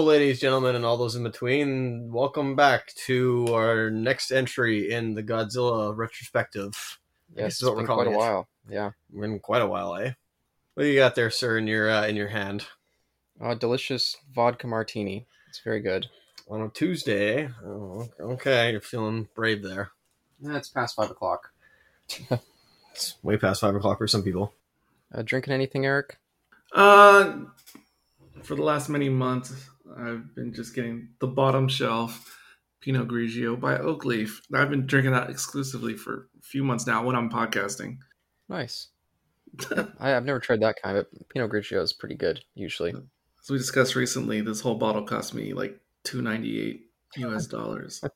Hello, ladies, gentlemen, and all those in between. Welcome back to our next entry in the Godzilla retrospective. I guess Yes, is what we're been calling quite a it. while. Yeah. We're in quite a while, eh? What do you got there, sir, in your uh, in your hand Uh, delicious vodka martini. It's very good. on a Tuesday? Oh, okay, you're feeling brave there. Yeah, it's past five o'clock. It's way past five o'clock for some people. Uh, drinking anything, Eric? Uh, for the last many months, I've been just getting the bottom shelf Pinot Grigio by Oakleaf. I've been drinking that exclusively for a few months now when I'm podcasting. Nice. I, I've never tried that kind, but Pinot Grigio is pretty good usually. As we discussed recently, this whole bottle cost me like two ninety eight US dollars.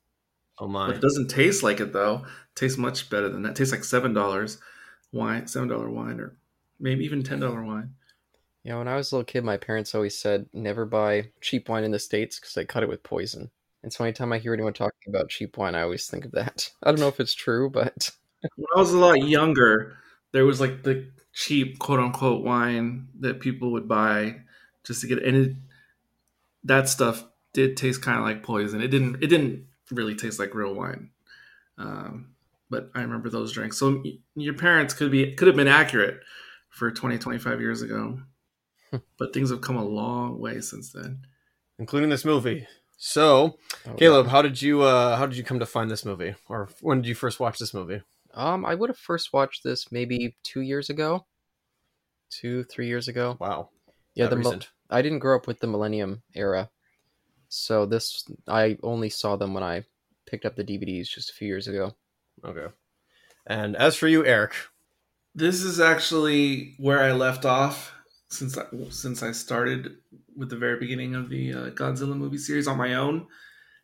Oh But my! it doesn't taste like it though. It tastes much better than that. It tastes like seven dollars wine, seven dollar wine, or maybe even ten dollar wine. Yeah, when I was a little kid, my parents always said never buy cheap wine in the states because they cut it with poison. And so anytime I hear anyone talking about cheap wine, I always think of that. I don't know if it's true, but when I was a lot younger, there was like the cheap quote unquote wine that people would buy just to get and it that stuff did taste kind of like poison. It didn't it didn't really taste like real wine. Um, but I remember those drinks. So your parents could be could have been accurate for 20 25 years ago. but things have come a long way since then. Including this movie. So, Oh, Caleb, how did you uh, how did you come to find this movie, or when did you first watch this movie? Um, I would have first watched this maybe two years ago, two three years ago. Wow, Yeah, that the mil- recent. I didn't grow up with the Millennium era, so this I only saw them when I picked up the DVDs just a few years ago. Okay. And as for you, Eric, This is actually where I left off since I, since I started with the very beginning of the uh, Godzilla movie series on my own,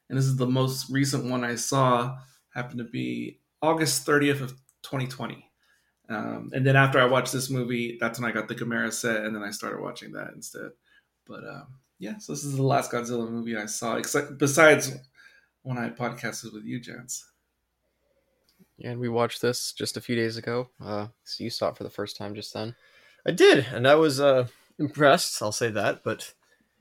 and this is the most recent one I saw. Happened to be August thirtieth of twenty twenty, um, and then after I watched this movie, that's when I got the Gamera set, and then I started watching that instead. But um, yeah, so this is the last Godzilla movie I saw, except besides when I podcasted with you, gents. And we watched this just a few days ago. Uh, so you saw it for the first time just then. I did, and I was uh, impressed. I'll say that, but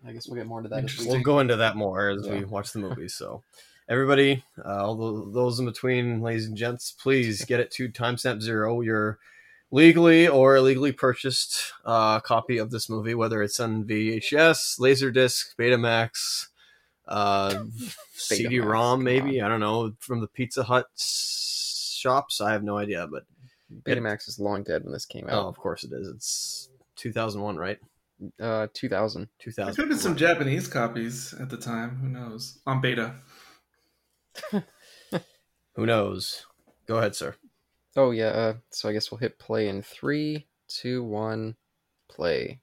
I guess we'll get more into that. We we'll go into that more as we watch the movie. So, everybody, uh, all tho- those in between, ladies and gents, please get it to timestamp zero. Your legally or illegally purchased uh, copy of this movie, whether it's on VHS, Laserdisc, Betamax, uh, CD-ROM, maybe. I don't know from the Pizza Hut shops. I have no idea, but Betamax is long dead when this came out. oh, of course it is. It's 2001, right? Uh, 2000. There 2000. could have been some Japanese copies at the time. Who knows? On beta. Who knows? Go ahead, sir. Oh yeah. Uh, so I guess we'll hit play in three, two, one, play.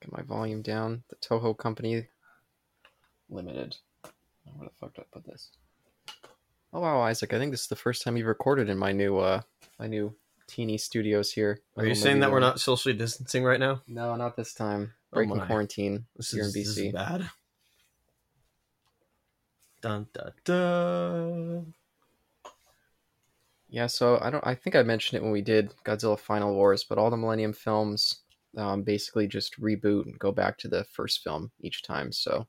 Get my volume down. The Toho Company Limited. Oh, where the fuck did I put this? Oh wow, Isaac! I think this is the first time you've recorded in my new, uh, my new teeny studios here. Are you saying that we're not socially distancing right now? No, not this time. Oh Breaking my. quarantine This here is, in this is bad. Dun, dun, dun. Yeah, so I don't. I think I mentioned it when we did Godzilla Final Wars, but all the Millennium films um, basically just reboot and go back to the first film each time. So,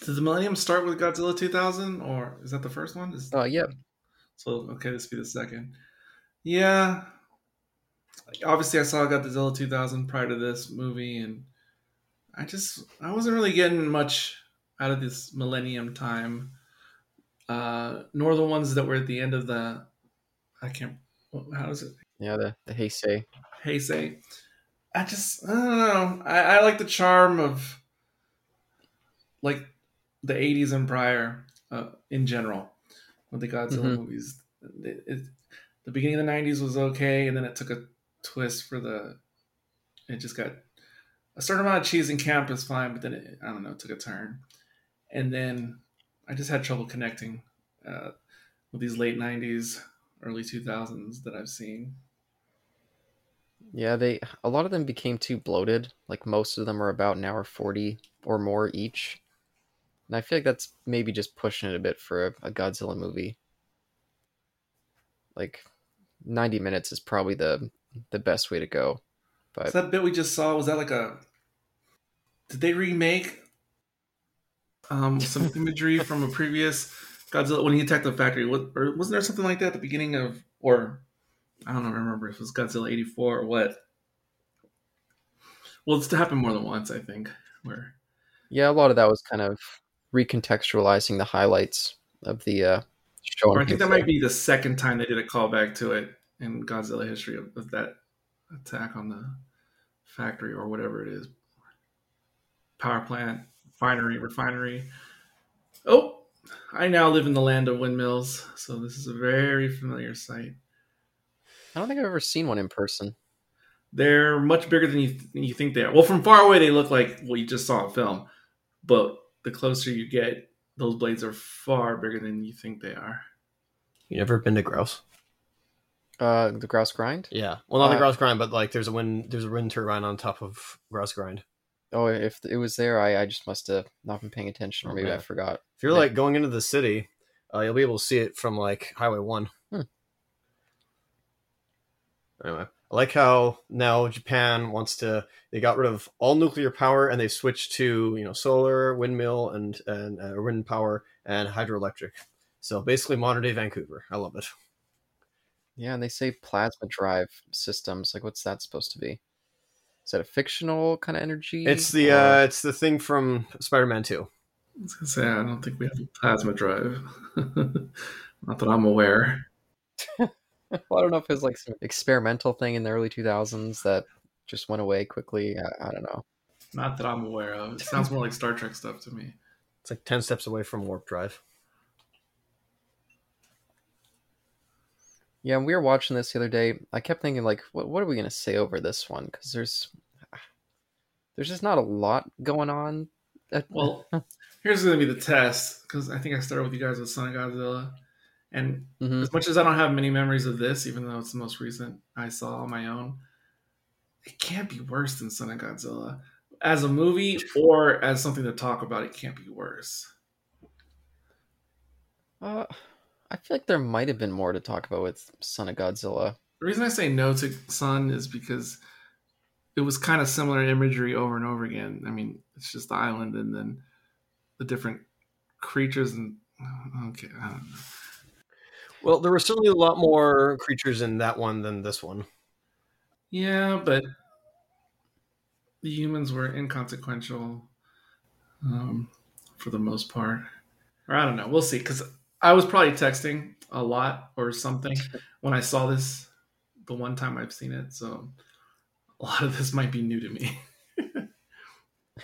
Did the Millennium start with Godzilla 2000, or is that the first one? Is, uh, yeah, so okay, this be the second. Yeah. Obviously, I saw Godzilla 2000 prior to this movie, and I just I wasn't really getting much out of this Millennium time, uh, nor the ones that were at the end of the. I can't. How does it? yeah, the the Heisei. Heisei. I just I don't know. I, I like the charm of like the '80s and prior uh, in general with the Godzilla Mhm. movies. It, it, the beginning of the '90s was okay, and then it took a twist for the. It just got a certain amount of cheese and camp is fine, but then it, I don't know, it took a turn, and then I just had trouble connecting uh, with these late '90s, early 2000s that I've seen. Yeah, they a lot of them became too bloated. Like most of them are about an hour forty or more each, and I feel like that's maybe just pushing it a bit for a, a Godzilla movie. Like, ninety minutes is probably the the best way to go. But So that bit we just saw was that like a did they remake um, some imagery from a previous Godzilla when he attacked the factory? What, or wasn't there something like that at the beginning of, or I don't know, remember if it was Godzilla eighty four or what? Well, it's happened more than once, I think. Where Yeah, a lot of that was kind of recontextualizing the highlights of the uh, show. I think that might be the second time they did a callback to it in Godzilla history of, of that attack on the factory or whatever it is. Power plant, refinery, refinery. Oh, I now live in the land of windmills, so this is a very familiar sight. I don't think I've ever seen one in person. They're much bigger than you, than you think they are. Well, from far away, they look like what you just saw in film, but the closer you get, those blades are far bigger than you think they are. You never been to Grouse? Uh, the Grouse Grind. Yeah. Well, not the Uh, Grouse Grind, but like there's a wind there's a wind turbine on top of Grouse Grind. Oh, if it was there, I, I just must have not been paying attention, or Oh, maybe I forgot. If you're like going into the city, uh, you'll be able to see it from like Highway One. Hmm. Anyway, I like how now Japan wants to. They got rid of all nuclear power and they switched to you know solar, windmill, and and uh, wind power and hydroelectric. So basically, modern day Vancouver. I love it. Yeah, and they say plasma drive systems. Like, what's that supposed to be? Is that a fictional kind of energy? It's the or- uh, it's the thing from Spider-Man Two. I was gonna say I don't think we have a plasma drive. Not that I'm aware. well, I don't know if it was like some experimental thing in the early 2000s that just went away quickly. I, I don't know. Not that I'm aware of. It sounds more like Star Trek stuff to me. It's like ten steps away from warp drive. Yeah, and we were watching this the other day. I kept thinking, like, what what are we gonna say over this one? Because there's there's just not a lot going on. At, Well, here's gonna be the test because I think I started with you guys with Son of Godzilla, and Mhm. as much as I don't have many memories of this, even though it's the most recent I saw on my own, it can't be worse than Son of Godzilla as a movie or as something to talk about. It can't be worse. uh, I feel like there might have been more to talk about with Son of Godzilla. The reason I say no to Son is because it was kind of similar imagery over and over again. I mean, it's just the island and then the different creatures and okay, I don't know. Well, there were certainly a lot more creatures in that one than this one. Yeah, but the humans were inconsequential um, for the most part. Or I don't know. We'll see. Because I was probably texting a lot or something when I saw this the one time I've seen it. So a lot of this might be new to me.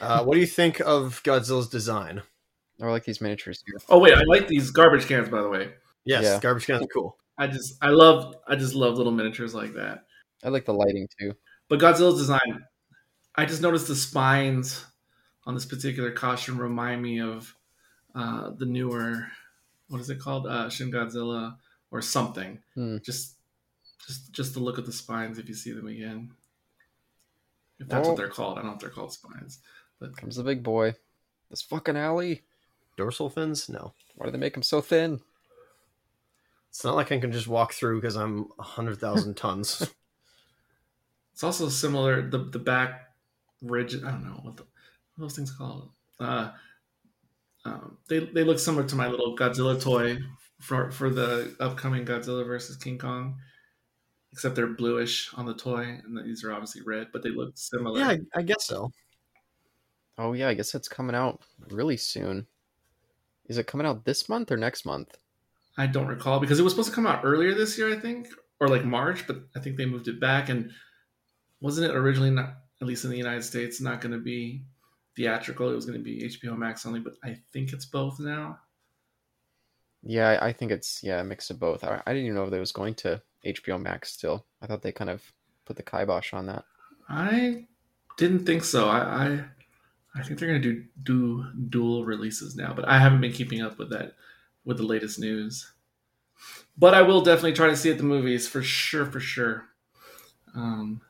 Uh, what do you think of Godzilla's design? I like these miniatures here. Oh wait, I like these garbage cans by the way. Yes, Yeah. garbage cans are cool. I just I love I just love little miniatures like that. I like the lighting too. But Godzilla's design, I just noticed the spines on this particular costume remind me of uh, the newer, what is it called, uh, Shin Godzilla or something. Hmm. Just, just, just to look at the spines if you see them again. If that's Oh. what they're called, I don't know if they're called spines. But Comes the big boy. This fucking alley. Dorsal fins? No. Why do they make him so thin? It's not like I can just walk through because I'm 100,000 tons. it's also similar. The the back ridge. I don't know what, the, what those things called. Uh, um, they they look similar to my little Godzilla toy for for the upcoming Godzilla versus King Kong, except they're bluish on the toy, and these are obviously red, but they look similar. yeah, I, I guess so. Oh yeah, I guess it's coming out really soon. Is it coming out this month or next month? I don't recall because it was supposed to come out earlier this year, I think, or like March, but I think they moved it back. And wasn't it originally not, at least in the United States, not going to be theatrical? It was going to be HBO Max only, but I think it's both now. Yeah, I think it's yeah a mix of both. I, I didn't even know if it was going to HBO Max still. I thought they kind of put the kibosh on that. I didn't think so. I I, I think they're going to do do dual releases now, but I haven't been keeping up with that with the latest news. But I will definitely try to see it at the movies for sure, for sure. Um,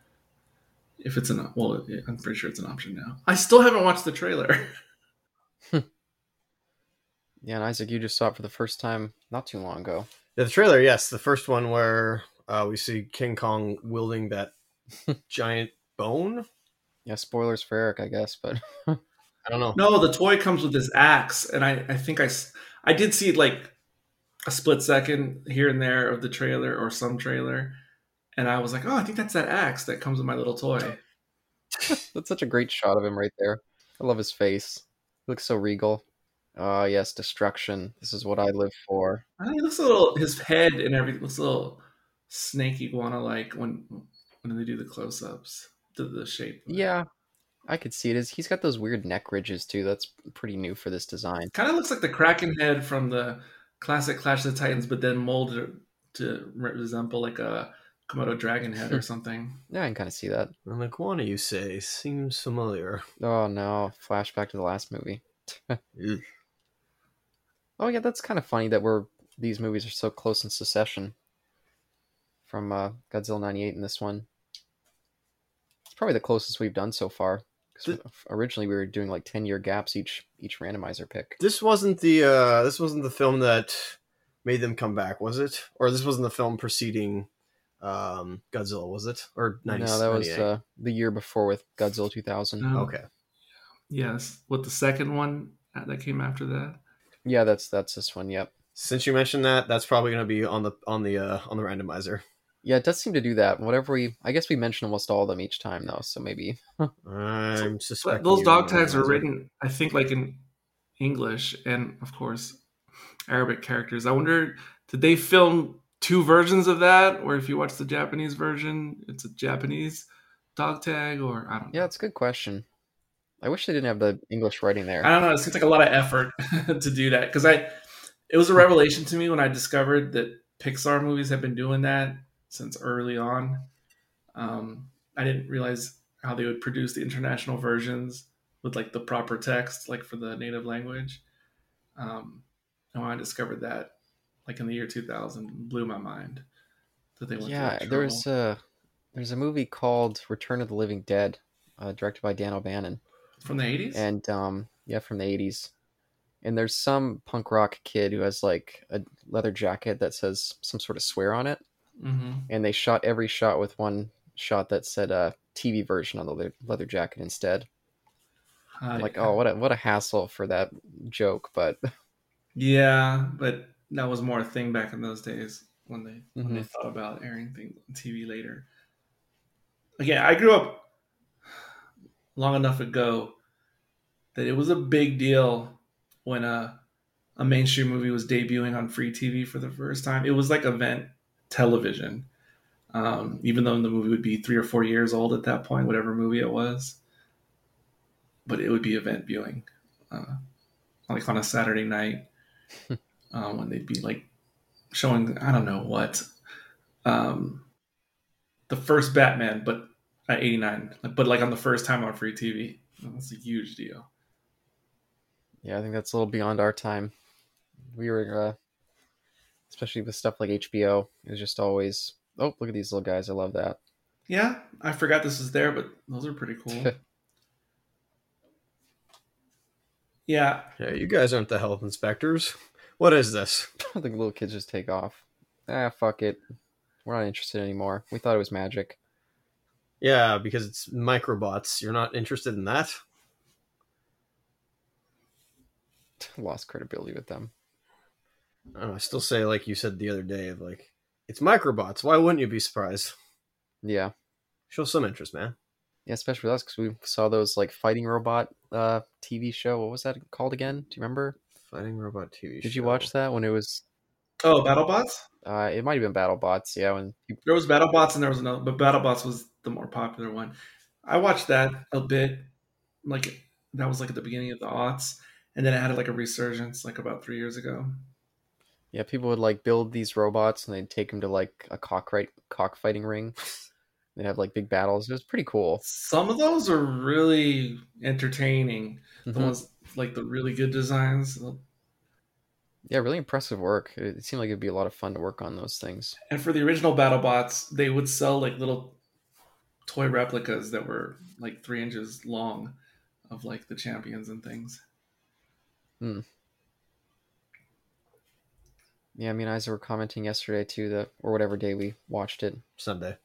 if it's an well, I'm pretty sure it's an option now. I still haven't watched the trailer. Yeah, and Isaac, you just saw it for the first time not too long ago. Yeah, the trailer, yes, the first one where uh, we see King Kong wielding that giant bone. Yeah, spoilers for Eric, I guess, but I don't know. No, the toy comes with this axe, and I, I think I, s- I did see like a split second here and there of the trailer or some trailer, and I was like, oh, I think that's that axe that comes with my little toy. that's such a great shot of him right there. I love his face. He looks so regal. Ah, yes, destruction. This is what I live for. I think he looks a little, his head and everything looks a little snake iguana like when when they do the close ups, the, the shape. Yeah, I could see it. Is he's got those weird neck ridges too? That's pretty new for this design. kind of looks like the Kraken head from the classic Clash of the Titans, but then molded to resemble like a Komodo dragon head or something. Yeah, I can kind of see that. An iguana, you say, seems familiar. Oh no, flashback to the last movie. Oh yeah, that's kind of funny that we're these movies are so close in succession. From uh, Godzilla '98 and this one, it's probably the closest we've done so far. 'Cause originally we were doing like ten year gaps each each randomizer pick. This wasn't the uh this wasn't the film that made them come back, was it? Or this wasn't the film preceding um Godzilla, was it? Or 90, no, that was uh, the year before with Godzilla 2000. No. okay. Yes, with the second one uh, that came after that. Yeah, that's that's this one. Yep. Since you mentioned that, that's probably going to be on the on the uh on the randomizer. Yeah, it does seem to do that. Whatever we, I guess we mention almost all of them each time though. So maybe I'm suspecting those dog tags are written, I think, like in English and, of course, Arabic characters. I wonder, did they film two versions of that? Or if you watch the Japanese version, it's a Japanese dog tag, or I don't know. yeah, it's a good question. I wish they didn't have the English writing there. I don't know. It seems like a lot of effort to do that because I, it was a revelation to me when I discovered that Pixar movies have been doing that since early on. Um, I didn't realize how they would produce the international versions with like the proper text, like for the native language. Um, and when I discovered that, like in the year 2000, blew my mind that they went. yeah, that there's a there's a movie called Return of the Living Dead, uh, directed by Dan O'Bannon, from the 80s. and um, yeah, from the '80s. And there's some punk rock kid who has like a leather jacket that says some sort of swear on it, hmm and they shot every shot with one shot that said uh, TV version on the le- leather jacket instead. I'm like, oh, what a what a hassle for that joke, but Yeah, but that was more a thing back in those days when they when they Mhm. thought about airing things on TV later. Again, I grew up long enough ago that it was a big deal when a a mainstream movie was debuting on free TV for the first time. It was like an event television, um, even though the movie would be three or four years old at that point, whatever movie it was. But it would be event viewing, uh, like on a Saturday night uh, when they'd be like showing I don't know what um, the first Batman, but at '89, but like on the first time on free TV. That's a huge deal. yeah, I think that's a little beyond our time. We were, uh, especially with stuff like HBO, it was just always, oh, look at these little guys, I love that. Yeah, I forgot this is there, but those are pretty cool. yeah, Yeah, you guys aren't the health inspectors. What is this? the little kids just take off. Ah, fuck it. We're not interested anymore. We thought it was magic. Yeah, because it's microbots. You're not interested in that? Lost credibility with them. I, don't know, I still say, like you said the other day, of like, it's microbots. Why wouldn't you be surprised? Yeah. Show some interest, man. Yeah, especially with us because we saw those like fighting robot uh TV show. What was that called again? Do you remember? Fighting robot TV Did you watch that when it was? Oh, BattleBots. Uh, it might have been BattleBots. Yeah, when There was BattleBots and there was another, but BattleBots was the more popular one. I watched that a bit, like that was like at the beginning of the aughts, and then it had like a resurgence like about three years ago. Yeah people would like build these robots and they'd take them to like a cockfight cockfighting ring. They'd have like big battles. It was pretty cool. Some of those are really entertaining. The Mhm. ones like the really good designs, Yeah, really impressive work. It, seemed like it'd be a lot of fun to work on those things. and for the original BattleBots, they would sell like little toy replicas that were like three inches long of like the champions and things. Yeah, me and Isa were commenting yesterday too, that or whatever day we watched it. Sunday.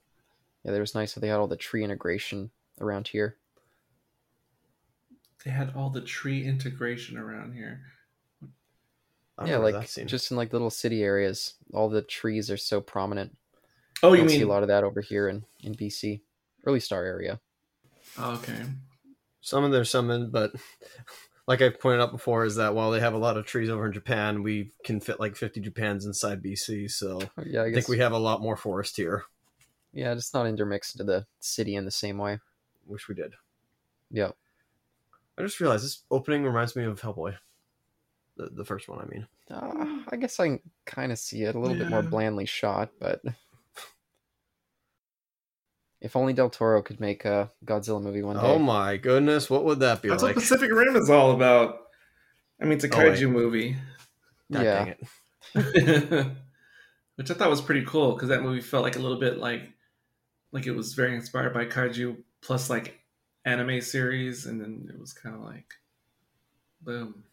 Yeah, it was nice that they had all the tree integration around here. they had all the tree integration around here. I yeah, like just in like little city areas, all the trees are so prominent. Oh, you Don't see mean a lot of that over here in in BC, early star area. Oh, okay? Some of there's some in, but like I've pointed out before, is that while they have a lot of trees over in Japan, we can fit like 50 Japans inside BC. So Yeah, I I think we have a lot more forest here. yeah, it's not intermixed into the city in the same way. Wish we did. Yeah. I just realized this opening reminds me of Hellboy. The, the first one, I mean. Uh, I guess I can kind of see it a little bit more blandly shot, but if only Del Toro could make a Godzilla movie one oh day. Oh my goodness, what would that be That's like? what Pacific Rim is all about. I mean, it's a Oh, wait. kaiju movie, God yeah, dang it. which I thought was pretty cool because that movie felt like a little bit like, like it was very inspired by kaiju plus like anime series, and then it was kind of like, boom,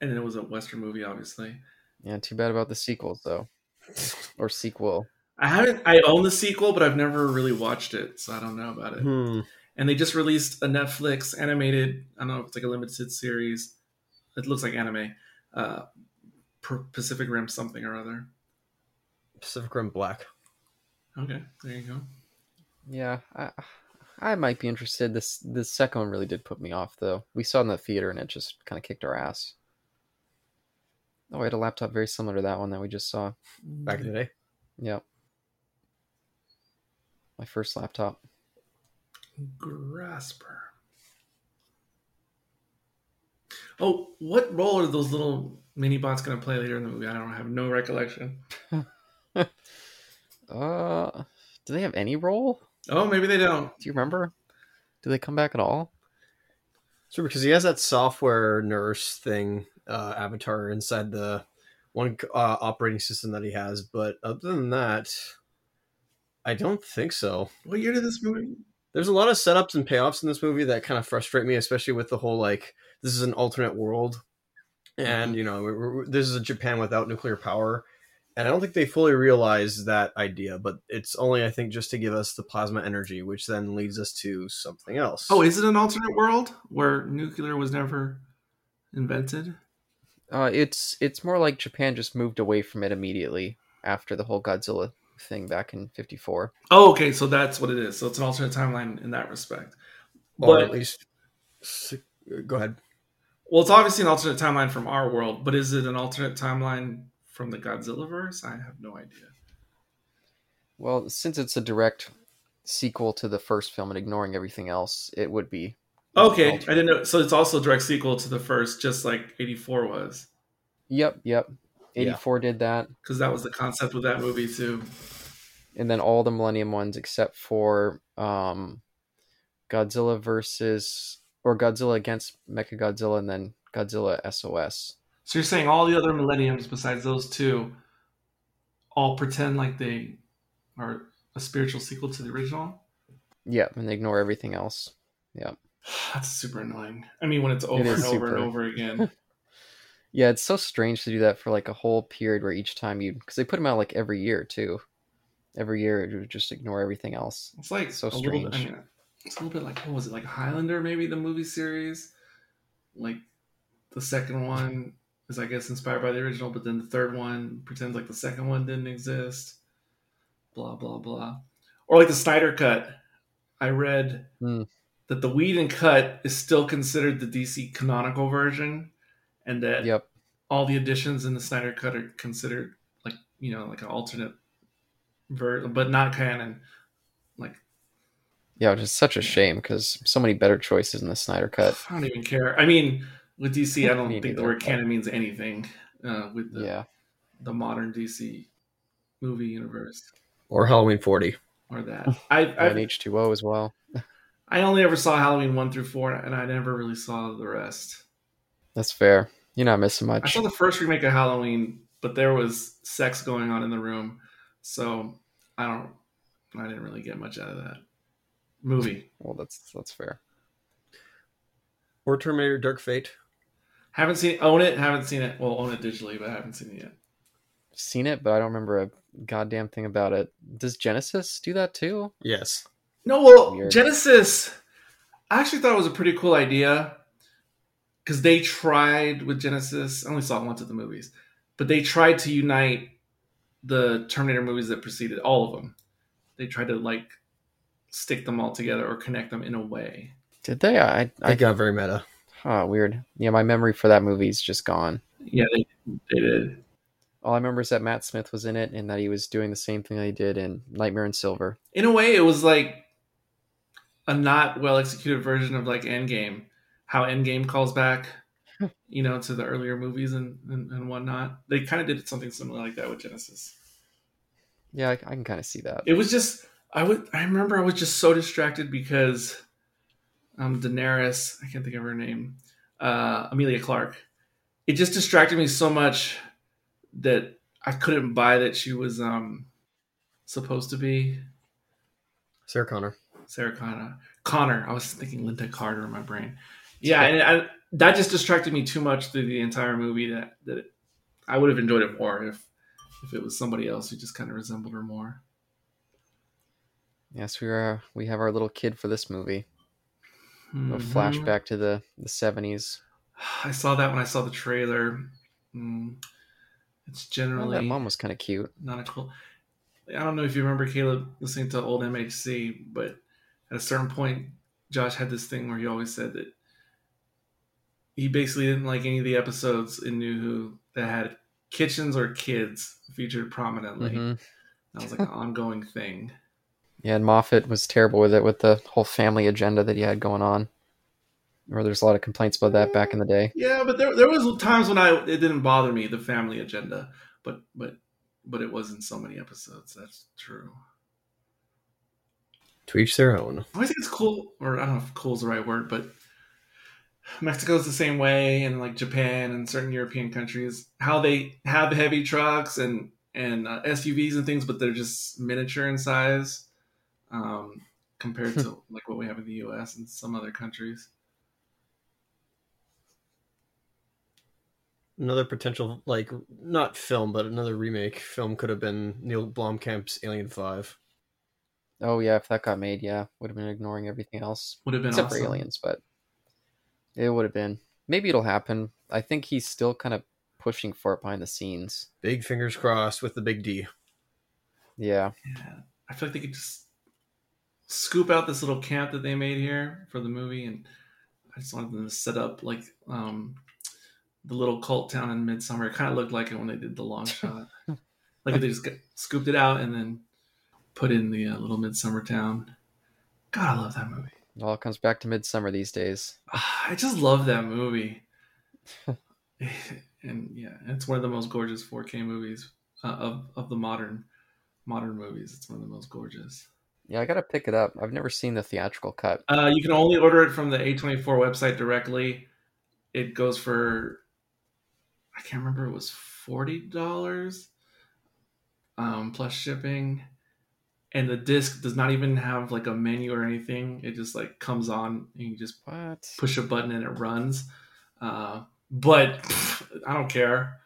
and then it was a Western movie, obviously. yeah. Too bad about the sequels though, or sequel. I haven't. I own the sequel, but I've never really watched it, so I don't know about it. Hmm. And they just released a Netflix animated. I don't know if it's like a limited series. It looks like anime. Uh, Pacific Rim something or other. Pacific Rim Black. Okay, there you go. Yeah, I, I might be interested. This the second one really did put me off though. We saw it in the theater and it just kind of kicked our ass. Oh, I had a laptop very similar to that one that we just saw. Back in the day. Yep. My first laptop. Grasper. Oh, what role are those little mini bots going to play later in the movie? I don't have no recollection. Uh, do they have any role? Oh, maybe they don't. Do you remember? Do they come back at all? Sure, because he has that software nurse thing, uh, avatar inside the one uh, operating system that he has. But other than that, I don't think so. What year did this movie? There's a lot of setups and payoffs in this movie that kind of frustrate me, especially with the whole like this is an alternate world, and you know we're, we're- this is a Japan without nuclear power, and I don't think they fully realize that idea. But it's only I think just to give us the plasma energy, which then leads us to something else. Oh, is it an alternate world where nuclear was never invented? Uh, it's it's more like Japan just moved away from it immediately after the whole Godzilla thing back in '54. Oh, okay, so that's what it is. So it's an alternate timeline in that respect. or But at least uh, go ahead. well, it's obviously an alternate timeline from our world, but is it an alternate timeline from the Godzilla verse? I have no idea. Well, since it's a direct sequel to the first film and ignoring everything else, it would be. Okay, alternate. I didn't know. So it's also a direct sequel to the first, just like '84 was, Yep, yep. Yeah. 84 did that, because that was the concept with that movie too. and then all the Millennium ones except for um, Godzilla versus or Godzilla against Mechagodzilla, and then Godzilla SOS. So you're saying all the other Millenniums besides those two, all pretend like they are a spiritual sequel to the original? Yep, and they ignore everything else. Yeah. That's super annoying. I mean, when it's over is and over super. and over again. Yeah, it's so strange to do that for like a whole period where each time you because they put them out like every year too. Every year it would just ignore everything else. It's like So bit. I strange. mean, it's a little bit like what was it like Highlander? Maybe the movie series. Like the second one is, I guess, inspired by the original, but then the third one pretends like the second one didn't exist. Blah blah blah. Or like the Snyder cut. I read Hmm. that the Whedon cut is still considered the DC canonical version, and that Yep. all the additions in the Snyder cut are considered like you know like an alternate version, but not canon. Like Yeah, which is such a shame because so many better choices in the Snyder cut. I don't even care. I mean, with DC, I don't think the word canon means anything uh, with the, Yeah. the modern DC movie universe Or Halloween 40. or that. I And H two O as well. I only ever saw Halloween one through four, and I never really saw the rest. That's fair. You're not missing much. I saw the first remake of Halloween, but there was sex going on in the room, so I don't. I didn't really get much out of that movie. Well, that's that's fair. Or Terminator Dark Fate. Haven't seen own it. Haven't seen it. Well, own it digitally, but I haven't seen it yet. Seen it, but I don't remember a goddamn thing about it. Does Genisys do that too? Yes. No, well, Weird. Genisys. I actually thought it was a pretty cool idea. Because they tried with Genisys. I only saw it once at the movies, but they tried to unite the Terminator movies that preceded all of them. They tried to like stick them all together or connect them in a way. Did they? I, I I got very meta. oh, weird. Yeah, my memory for that movie is just gone. Yeah, they they did. All I remember is that Matt Smith was in it and that he was doing the same thing that he did in Nightmare in Silver. In a way, it was like a not well executed version of like Endgame. How Endgame calls back, you know, to the earlier movies and and, and whatnot. They kind of did something similar like that with Genisys. Yeah, I, I can kind of see that. It was just I would I remember I was just so distracted because um Daenerys, I can't think of her name, uh Emilia Clarke. It just distracted me so much that I couldn't buy that she was um supposed to be Sarah Connor. Sarah Connor. Connor. I was thinking Lynda Carter in my brain. Yeah, and I, that just distracted me too much through the entire movie. That that I would have enjoyed it more if if it was somebody else who just kind of resembled her more. Yes, we are. We have our little kid for this movie. A Mhm. flashback to the the seventies. I saw that when I saw the trailer. Mm, it's generally that mom was kind of cute. not a cool. I don't know if you remember Caleb listening to old MHC, but at a certain point, Josh had this thing where he always said that he basically didn't like any of the episodes in New Who that had kitchens or kids featured prominently. Mhm. That was like an ongoing thing. Yeah, and Moffat was terrible with it with the whole family agenda that he had going on. Or there's a lot of complaints about that back in the day. Yeah, but there there was times when I it didn't bother me the family agenda, but but but it was in so many episodes. That's true. To each their own. I think it's cool, or I don't know if cool is the right word, but Mexico's the same way, and like Japan and certain European countries, how they have heavy trucks and and uh, SUVs and things, but they're just miniature in size um, compared to like what we have in the U.S. and some other countries. Another potential, like, not film, but another remake film could have been Neil Blomkamp's Alien 5. Oh yeah, if that got made, yeah, would have been ignoring everything else Would have been except awesome. for aliens, but it would have been. Maybe it'll happen. I think he's still kind of pushing for it behind the scenes. Big fingers crossed with the big D. Yeah, Yeah, I feel like they could just scoop out this little camp that they made here for the movie, and I just wanted them to set up like um, the little cult town in Midsummer. It kind of looked like it when they did the long shot. like if they just got, scooped it out and then put in the uh, little Midsummer town. God, I love that movie. It all comes back to midsummer these days. I just love that movie. and yeah, it's one of the most gorgeous 4K movies uh, of of the modern modern movies. It's one of the most gorgeous. Yeah, I gotta pick it up. I've never seen the theatrical cut. Uh, you can only order it from the A24 website directly. It goes for I can't remember it was forty dollars um, plus shipping, and the disc does not even have like a menu or anything. It just like comes on and you just What? push a button and it runs. Uh, but pff, I don't care.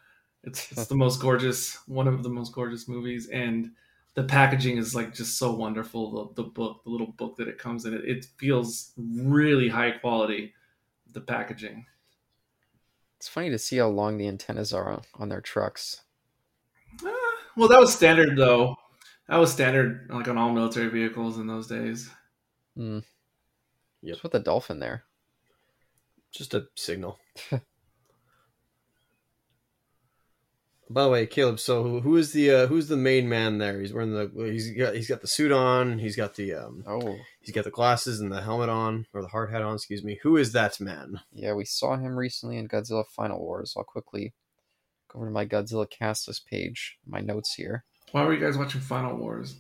It's it's the most gorgeous, one of the most gorgeous movies, and the packaging is like just so wonderful. The, the book, the little book that it comes in, it, it feels really high quality. The packaging. It's funny to see how long the antennas are on, on their trucks. Ah, well, that was standard though. That was standard, like on all military vehicles in those days. Hmm. Yep. What's with the dolphin there? Just a signal. By the way, Caleb. So who- who is the uh, who's the main man there? He's wearing the he's got he's got the suit on. He's got the um Oh, he's got the glasses and the helmet on or the hard hat on. Excuse me. Who is that man? yeah, we saw him recently in Godzilla Final Wars. I'll quickly go over to my Godzilla cast list page, my notes here. Why were you guys watching Final Wars?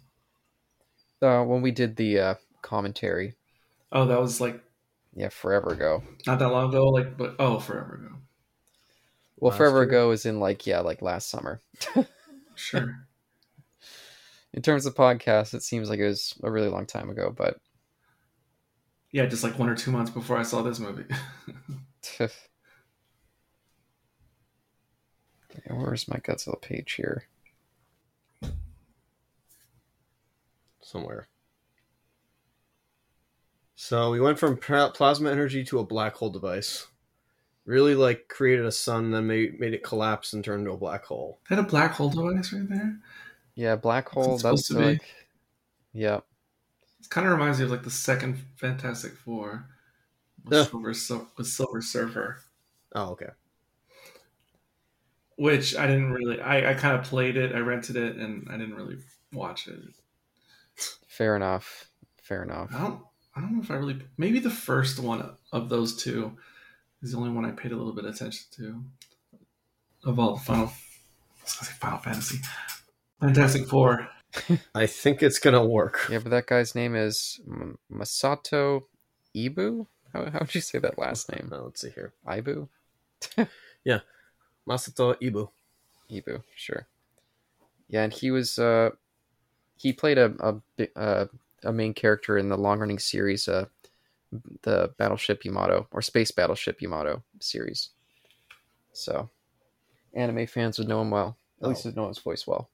Uh, when we did the uh, commentary, Oh, that was like yeah, forever ago. not that long ago. Like, but oh, forever ago. Well, Last forever year? ago is in like yeah, like last summer. Sure. In terms of podcasts, it seems like it was a really long time ago, but yeah, just like one or two months before I saw this movie. yeah, where's my Godzilla page here? Somewhere. So we went from plasma energy to a black hole device. Really like created a sun, then made made it collapse and turn into a black hole. That a black hole device right there. Yeah, black hole. it supposed That's to be? like, yeah, It kind of reminds me of like the second Fantastic Four with, Yeah. Silver, with Silver Surfer, Oh, okay. which I didn't really. I, I kind of played it. I rented it, and I didn't really watch it. Fair enough. Fair enough. I don't. I don't know if I really. Maybe the first one of those two is the only one I paid a little bit of attention to. Of all the Final, I was say Final Fantasy, Fantastic Four. I think it's gonna work. Yeah, but that guy's name is Masato Ibu. How how would you say that last name? Now, let's see here. Ibu. Yeah, Masato Ibu. Ibu, sure. Yeah, and he was uh he played a a bi- uh, a main character in the long running series uh the Battleship Yamato or Space Battleship Yamato series. So, anime fans would know him well. At least Oh. would know his voice well.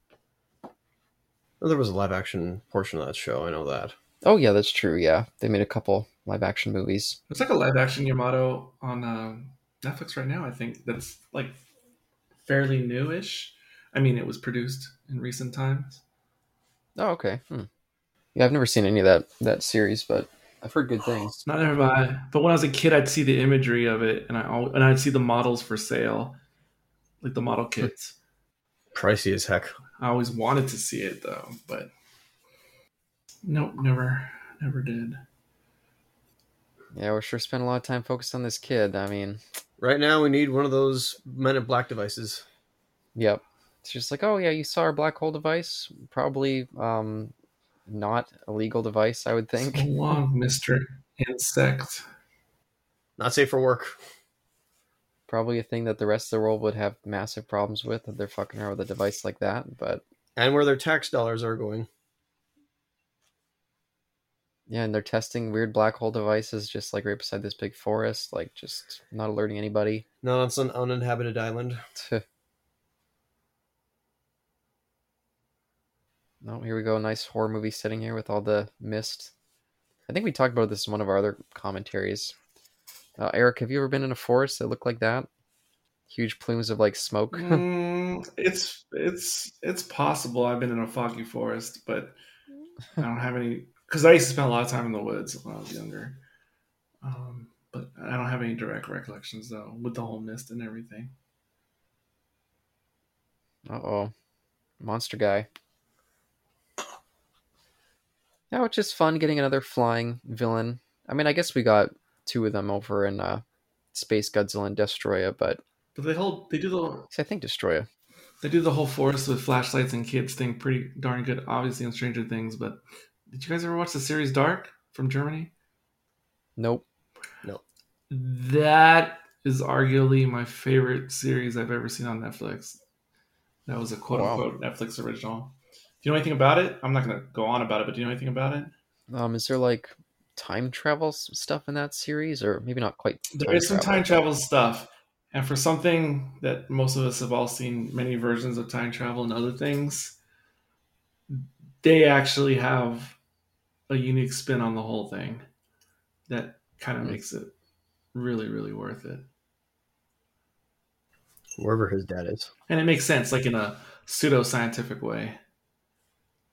Well, there was a live action portion of that show. I know that. Oh yeah, that's true. Yeah, they made a couple live action movies. It's like a live action Yamato on um, Netflix right now. I think that's like fairly newish. I mean, it was produced in recent times. Oh okay. Hmm. Yeah, I've never seen any of that that series, but I've heard good things. Not I. but when I was a kid, I'd see the imagery of it, and I al- and I'd see the models for sale, like the model kits. Pricey as heck. I always wanted to see it though, but nope, never, never did. Yeah, we're sure spent a lot of time focused on this kid. I mean, Right now, we need one of those Men in Black devices. Yep. It's just like, oh yeah, you saw our black hole device. Probably um, not a legal device, I would think. So long, Mister Insect. Not safe for work. Probably a thing that the rest of the world would have massive problems with if they're fucking around with a device like that. But And where their tax dollars are going. yeah, and they're testing weird black hole devices just like right beside this big forest, like just not alerting anybody. Not on some uninhabited island. no, here we go. Nice horror movie sitting here with all the mist. I think we talked about this in one of our other commentaries. Uh, Eric, have you ever been in a forest that looked like that? Huge plumes of like smoke. Mm, it's it's it's possible. I've been in a foggy forest, but I don't have any because I used to spend a lot of time in the woods when I was younger. Um, but I don't have any direct recollections though, with the whole mist and everything. Uh oh. Monster guy. Yeah, it's just fun getting another flying villain. I mean, I guess we got two of them over in uh, Space Godzilla and Destoroyah, but But they hold they do the I think Destoroyah. they do the whole forest with flashlights and kids thing pretty darn good. Obviously in Stranger Things, but did you guys ever watch the series Dark from Germany? Nope. Nope. That is arguably my favorite series I've ever seen on Netflix. That was a quote Wow. unquote Netflix original. Do you know anything about it? I'm not going to go on about it, but do you know anything about it? Um, is there like time travel stuff in that series, or maybe not quite? There is some time travel stuff. And for something that most of us have all seen many versions of time travel and other things, they actually have a unique spin on the whole thing that kind of Hmm. makes it really, really worth it. Wherever his dad is. and it makes sense like in a pseudo-scientific way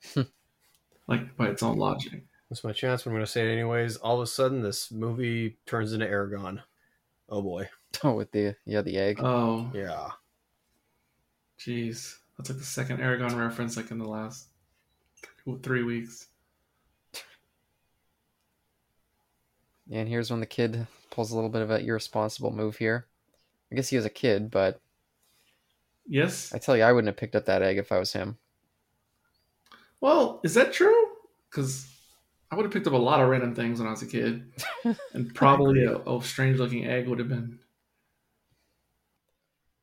like by its own logic That's my chance, but I'm going to say it anyways. All of a sudden, this movie turns into Eragon. Oh boy. Oh, with the yeah the egg. oh Yeah. jeez that's like the second eragon reference like in the last three weeks and here's when the kid pulls a little bit of an irresponsible move here. I guess he was a kid, but yes I tell you, I wouldn't have picked up that egg if I was him. Well is that true because i would have picked up a lot of random things when i was a kid and probably a, a strange looking egg would have been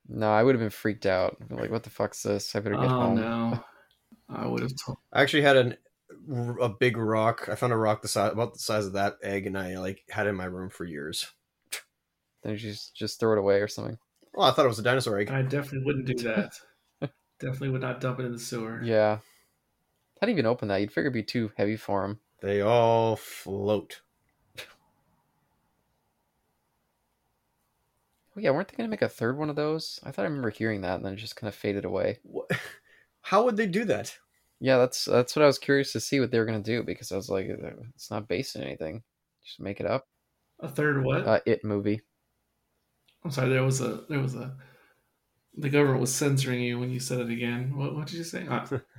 No, I would have been freaked out. Like, what the fuck's this? I better get oh home. no i would have told I actually had an a big rock. I found a rock the size about the size of that egg, and I like had it in my room for years. Then you just just throw it away or something. Well, I thought it was a dinosaur egg. i definitely wouldn't do that definitely would not dump it in the sewer Yeah. How do you even open that? You'd figure it'd be too heavy for him. They all float. Oh yeah, weren't they gonna make a third one of those? I thought I remember hearing that, and then it just kind of faded away. What? How would they do that? Yeah, that's that's what I was curious to see what they were gonna do because I was like, it's not based in anything. Just make it up. A third what? Uh, it movie. I'm sorry. There was a there was a. The government was censoring you when you said it again. What what did you say? Uh,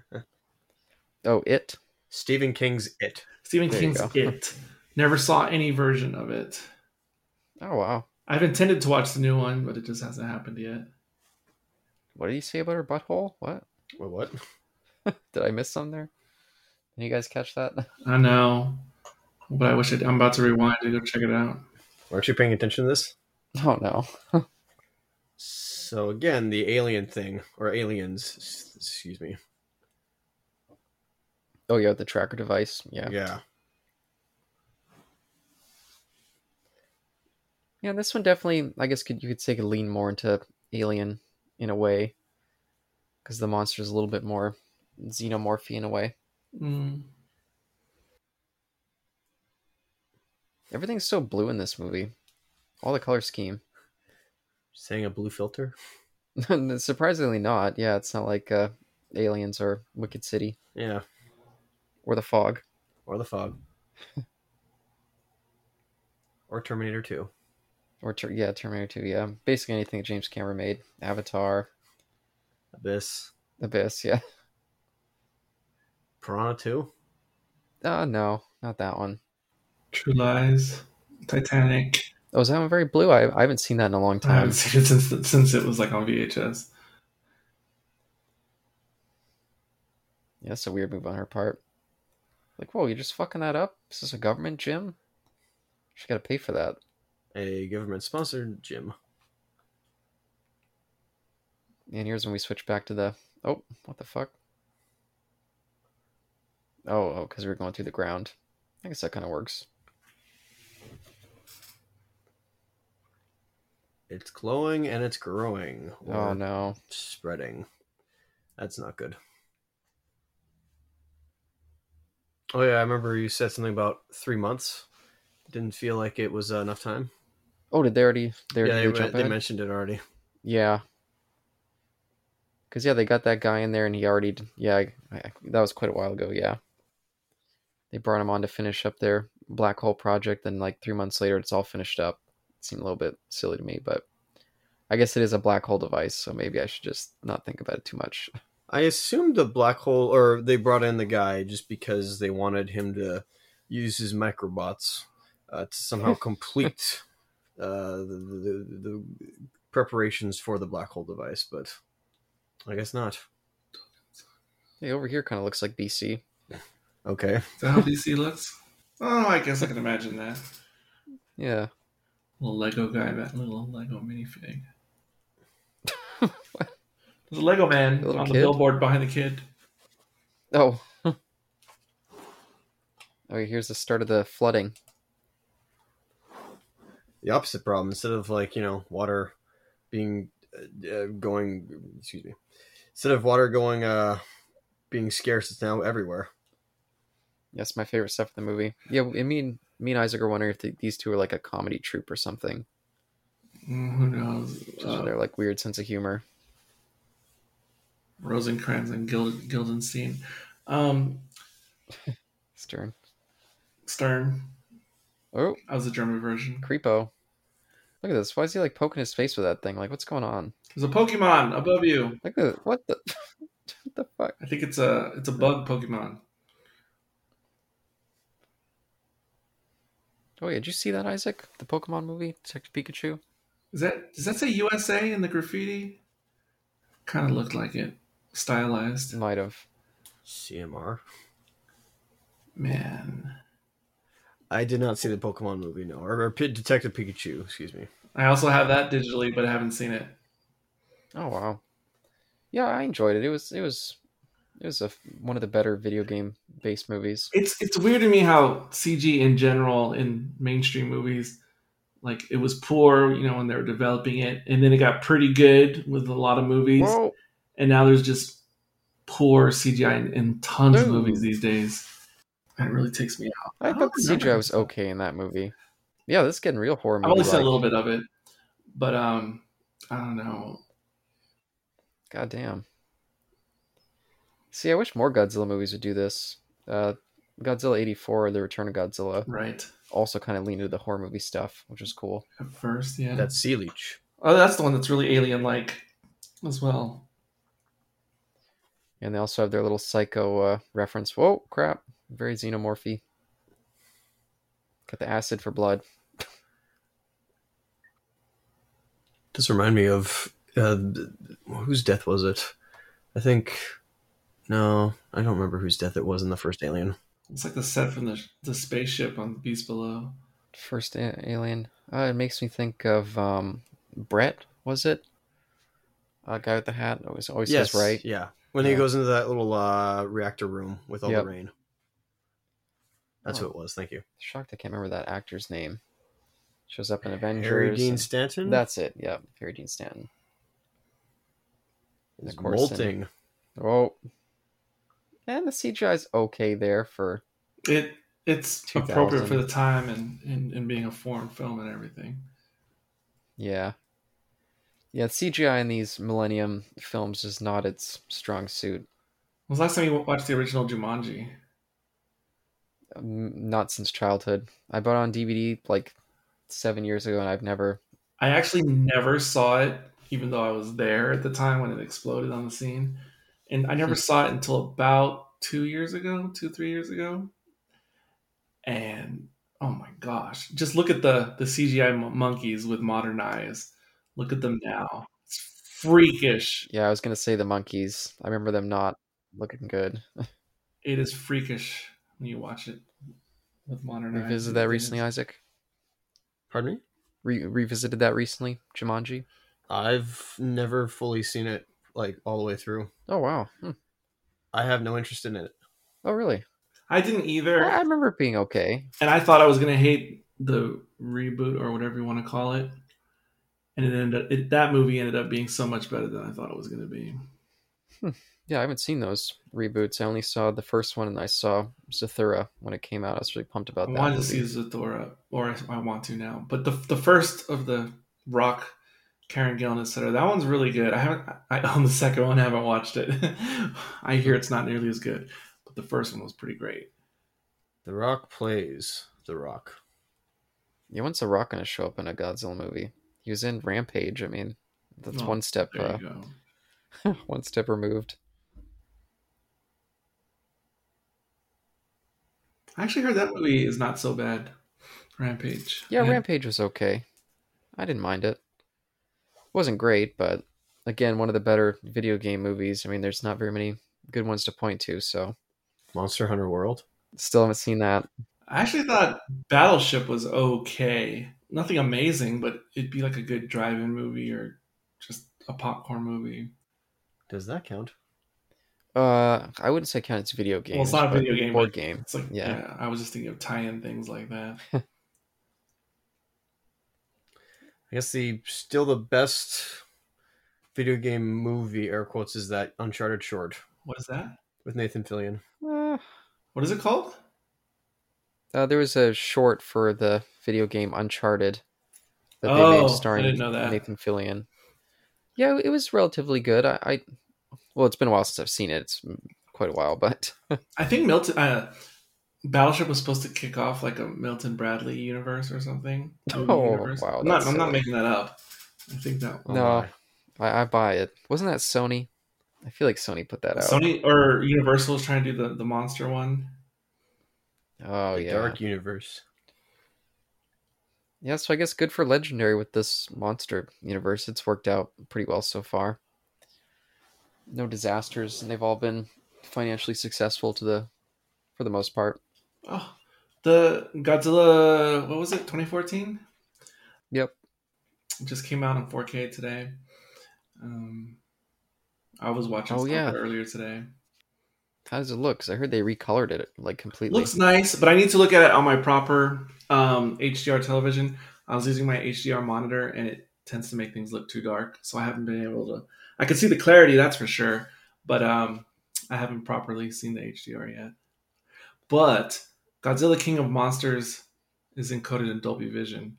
Oh, it. Stephen King's It. Stephen There King's. It. Never saw any version of it. Oh wow. I've intended to watch the new one, but it just hasn't happened yet. What did you say about her butthole? What? Wait, what? Did I miss something there? Did you guys catch that? I know, but I wish it, I'm about to rewind to go check it out. Weren't you paying attention to this? Oh no. So again, the alien thing or aliens, excuse me. Oh yeah, the tracker device. Yeah. Yeah. Yeah, this one definitely, I guess, could you could say could lean more into Alien in a way, because the monster's a little bit more xenomorphy in a way. Mm. Everything's so blue in this movie, all the color scheme. Saying a blue filter. Surprisingly, not. Yeah, it's not like uh, Aliens or Wicked City Yeah. Or The Fog. Or the fog. or Terminator 2. Or ter- yeah, Terminator 2. Yeah, basically anything that James Cameron made. Avatar, Abyss. Abyss. Yeah. Piranha 2. Uh no, not that one. True Lies, Titanic. Oh, is that one very blue? I, I haven't seen that in a long time. I haven't seen it since since it was like on VHS. Yeah, that's a weird move on her part. Like, whoa, you're just fucking that up? Is this a government gym? She got to pay for that. A government sponsored gym. And here's when we switch back to the. Oh, what the fuck? Oh, oh, because we're going through the ground. I guess that kind of works. It's glowing and it's growing. Oh no. Spreading. That's not good. Oh yeah, I remember you said something about three months. Didn't feel like it was uh, enough time. Oh, did they already? They, yeah, already they, they mentioned it already. Yeah. Because yeah, they got that guy in there, and he already. Yeah, I, I, that was quite a while ago. Yeah. They brought him on to finish up their black hole project, and like three months later, it's all finished up. It seemed a little bit silly to me, but I guess it is a black hole device, so maybe I should just not think about it too much. I assumed the black hole, or they brought in the guy just because they wanted him to use his microbots uh, to somehow complete uh, the, the, the preparations for the black hole device, but I guess not. Hey, over here kind of looks like BC. Okay. Is that how BC looks? Oh, I guess I can imagine that. Yeah. Little Lego guy, that little Lego minifig. There's a Lego man Little on the billboard behind the kid. Oh. oh, here's the start of the flooding. The opposite problem. Instead of like you know water being uh, uh, going, excuse me, instead of water going uh being scarce, it's now everywhere. That's my favorite stuff in the movie. Yeah, I mean, me and Isaac are wondering if the, these two are like a comedy troupe or something. Mm, who knows? Just Uh, their like weird sense of humor. Rosencrantz and Gild- Guildenstein. Um, Stern. Stern. Oh, That was the German version. creepo. Look at this. Why is he like poking his face with that thing? Like, what's going on? There's a Pokemon above you. Look at what the what the fuck? I think it's a it's a bug Pokemon. Oh yeah, did you see that, Isaac? The Pokemon movie, Detective Pikachu. Is that does that say USA in the graffiti? Kind of looked like it, stylized. Might have. CMR. Man, I did not see the Pokemon movie, no, or, or Detective Pikachu. Excuse me. I also have that digitally, but I haven't seen it. Oh wow. Yeah, I enjoyed it. It was it was it was a one of the better video game based movies. It's it's weird to me how CG in general in mainstream movies, like it was poor, you know, when they were developing it, and then it got pretty good with a lot of movies, Whoa. And now there's just poor CGI in, in tons of movies these days. That really takes me out. I I thought the CGI was okay in that movie. Yeah, this is getting real horror I've movie. only seen a little bit of it, But um, I don't know. God damn. See, I wish more Godzilla movies would do this. Uh, Godzilla 84, The Return of Godzilla, Right also kind of leaned into the horror movie stuff, which is cool. at first, yeah. That's Sea Leech. oh, that's the one that's really alien-like as well. And they also have their little psycho uh, reference. Whoa, crap. Very xenomorphy. Got the acid for blood. This remind me of uh, whose death was it? I think no, I don't remember whose death it was in the first Alien. It's like the set from the the spaceship on the Beast Below. First a- alien. Uh, it makes me think of um, Brett, was it? Uh, guy with the hat. Always, always says right. Yeah, when he goes into that little uh, reactor room with all Yep. the rain. That's Oh. who it was. Thank you. Shocked I can't remember that actor's name. Shows up in Avengers. Harry Dean Stanton. That's it. Yeah, Harry Dean Stanton. is of course, molting. Oh, and the CGI is okay there for It it's 2000. appropriate for the time and, and and being a foreign film and everything. yeah, yeah. CGI in these Millennium films is not its strong suit. When was the last time you watched the original Jumanji? Um, Not since childhood. I bought it on DVD like seven years ago, and I've never. I actually never saw it, even though I was there at the time when it exploded on the scene. And I never saw it until about two years ago, two, three years ago. And oh my gosh, just look at the, the CGI monkeys with modern eyes. Look at them now. It's freakish. Yeah, I was gonna say the monkeys. I remember them not looking good. It is freakish when you watch it with modern eyes. Revisited that recently, Isaac. Pardon me. Re- revisited that recently, Jumanji. I've never fully seen it like all the way through. Oh wow. Hmm. I have no interest in it. Oh really? I didn't either. I I remember it being okay. and I thought I was gonna hate the reboot or whatever you want to call it, and it ended it, that movie ended up being so much better than I thought it was gonna be. Hmm. Yeah, I haven't seen those reboots. I only saw the first one, and I saw Zathura when it came out. I was really pumped about I that. wanted to see Zathura, or I, I want to now, but the the first of the Rock, Karen Gillan, etc. That one's really good. I haven't. I own the second one. I haven't watched it. I hear it's not nearly as good, but the first one was pretty great. The Rock plays The Rock. Yeah, when's The Rock gonna show up in a Godzilla movie? He was in Rampage. I mean, that's Oh, one step, There uh, go. one step removed. I actually heard that movie is not so bad. Rampage. Yeah, I- Rampage was okay. I didn't mind it. wasn't great, but again, one of the better video game movies. I mean, there's not very many good ones to point to, so Monster Hunter World. still haven't seen that. I actually thought Battleship was okay. Nothing amazing, but it'd be like a good drive-in movie or just a popcorn movie. Does that count? Uh, I wouldn't say count as video game. Well, it's not a video game, Board game. It's like Yeah. yeah. I was just thinking of tie-in things like that. I guess the still the best video game movie air quotes is that Uncharted short What is that? with Nathan Fillion. Uh, What is it called? Uh, there was a short for the video game Uncharted that they Oh, made I starring didn't know that. Nathan Fillion. Yeah, it was relatively good. I, I, well, it's been a while since I've seen it. It's quite a while, but I think Milton uh, Battleship was supposed to kick off like a Milton Bradley universe or something. Oh, universe. wow, I'm not, I'm not making that up. I think that Oh No. I, I buy it. Wasn't that Sony? I feel like Sony put that out. Sony or Universal is trying to do the, the monster one. Oh The yeah. Dark Universe. Yeah, so I guess good for Legendary with this monster universe. It's worked out pretty well so far. No disasters, and they've all been financially successful to the for the most part. Oh, the Godzilla. What was it? 2014. Yep. It just came out in 4K today. Um, I was watching Oh, yeah. earlier today. How does it look? Because I heard they recolored it like completely. Looks nice, but I need to look at it on my proper um, HDR television. I was using my HDR monitor, and it tends to make things look too dark, so I haven't been able to. I can see the clarity, that's for sure, but um, I haven't properly seen the HDR yet. But Godzilla King of Monsters is encoded in Dolby Vision,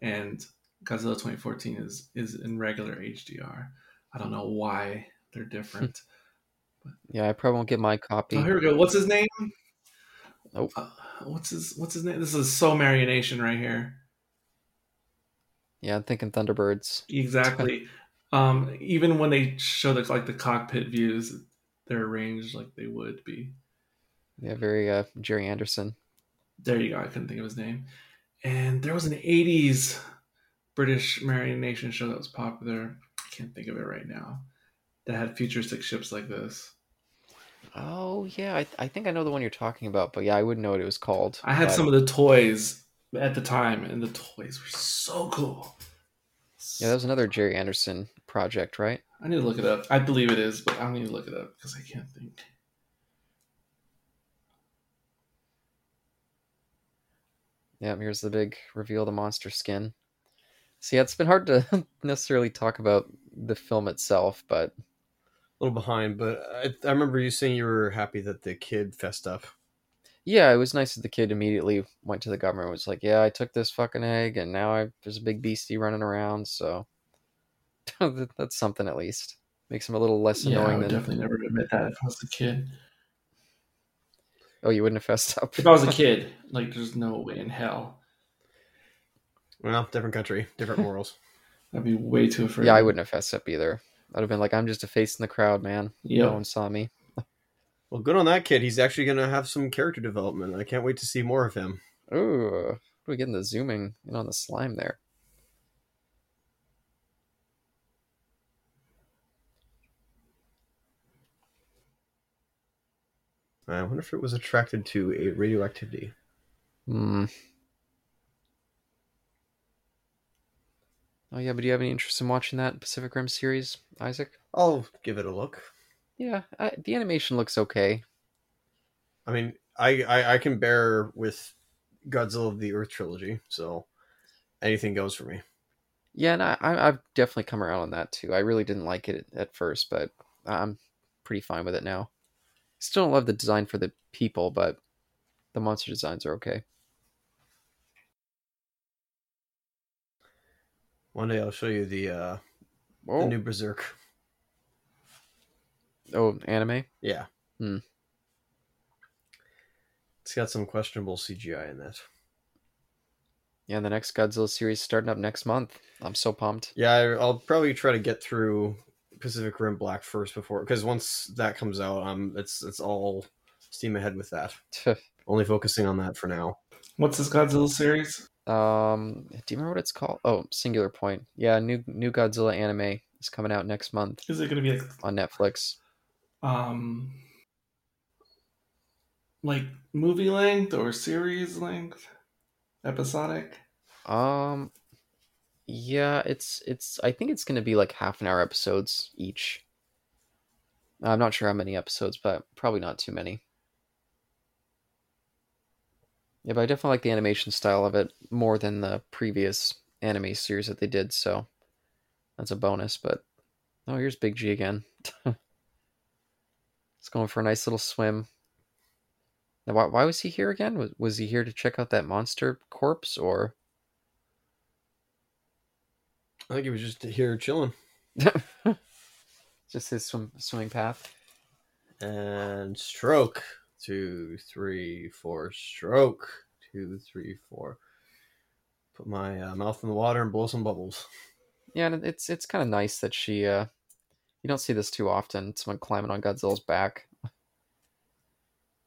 and Godzilla 2014 is is in regular HDR. I don't know why they're different. Yeah, I probably won't get my copy. oh, here we go. What's his name? Oh. Uh, what's his What's his name? This is so Marionation right here. Yeah, I'm thinking Thunderbirds. Exactly. um, even when they show the like the cockpit views, they're arranged like they would be. Yeah, very uh, Gerry Anderson. There you go. I couldn't think of his name. And there was an '80s British Marionation show that was popular. I can't think of it right now. That had futuristic ships like this. Oh yeah, I, I think I know the one you're talking about, but yeah, I wouldn't know what it was called. I had but- some of the toys at the time, and the toys were so cool. Yeah, that was another Gerry Anderson project, right? I need to look it up. I believe it is, but I need to look it up because I can't think. Yeah, here's the big reveal the monster skin. See, yeah, it's been hard to necessarily talk about the film itself, but A little behind, but I, I remember you saying you were happy that the kid fessed up. yeah, it was nice that the kid immediately went to the government. and Was like, yeah, I took this fucking egg, and now I, there's a big beastie running around. So that's something at least. Makes him a little less annoying. Yeah, I would than. definitely never admit that if I was a kid. Oh, you wouldn't have fessed up. If I was a kid, like, there's no way in hell. Well, different country, different morals. I'd be way too afraid. yeah, I wouldn't have fessed up either. I'd have been like, I'm just a face in the crowd, man. Yeah. No one saw me. Well, good on that kid. He's actually going to have some character development. I can't wait to see more of him. Ooh, what are we getting the zooming in on the slime there? I wonder if it was attracted to a radioactivity. Hmm. Oh yeah, but do you have any interest in watching that Pacific Rim series, Isaac? I'll give it a look. Yeah, I, the animation looks okay. I mean, I, I, I can bear with Godzilla of the Earth trilogy, so anything goes for me. Yeah, and I, I, I've definitely come around on that too. I really didn't like it at first, but I'm pretty fine with it now. Still don't love the design for the people, but the monster designs are okay. One day I'll show you the uh, Oh, the new Berserk. oh anime. Yeah. Hmm. It's got some questionable CGI in that. Yeah, the next Godzilla series starting up next month. I'm so pumped. Yeah, I, I'll probably try to get through Pacific Rim Black first before, because once that comes out, um, it's it's all steam ahead with that. Only focusing on that for now. What's this Godzilla series? Um, do you remember what it's called? Oh, Singular Point. Yeah, new new Godzilla anime is coming out next month Is it going to be like, on Netflix. um, like movie length or series length? Episodic? Um, yeah, it's it's. I think it's gonna be like half an hour episodes each. I'm not sure how many episodes, but probably not too many. Yeah, but I definitely like the animation style of it more than the previous anime series that they did. So that's a bonus. But oh, here's Big G again. It's going for a nice little swim. Now, why, why was he here again? Was, was he here to check out that monster corpse or? I think he was just here chilling. Just his swim, swimming path. And stroke. Two, three, four. Stroke. Two, three, four. Put my uh, mouth in the water and blow some bubbles. Yeah, and it's it's kind of nice that she. uh You don't see this too often. Someone climbing on Godzilla's back.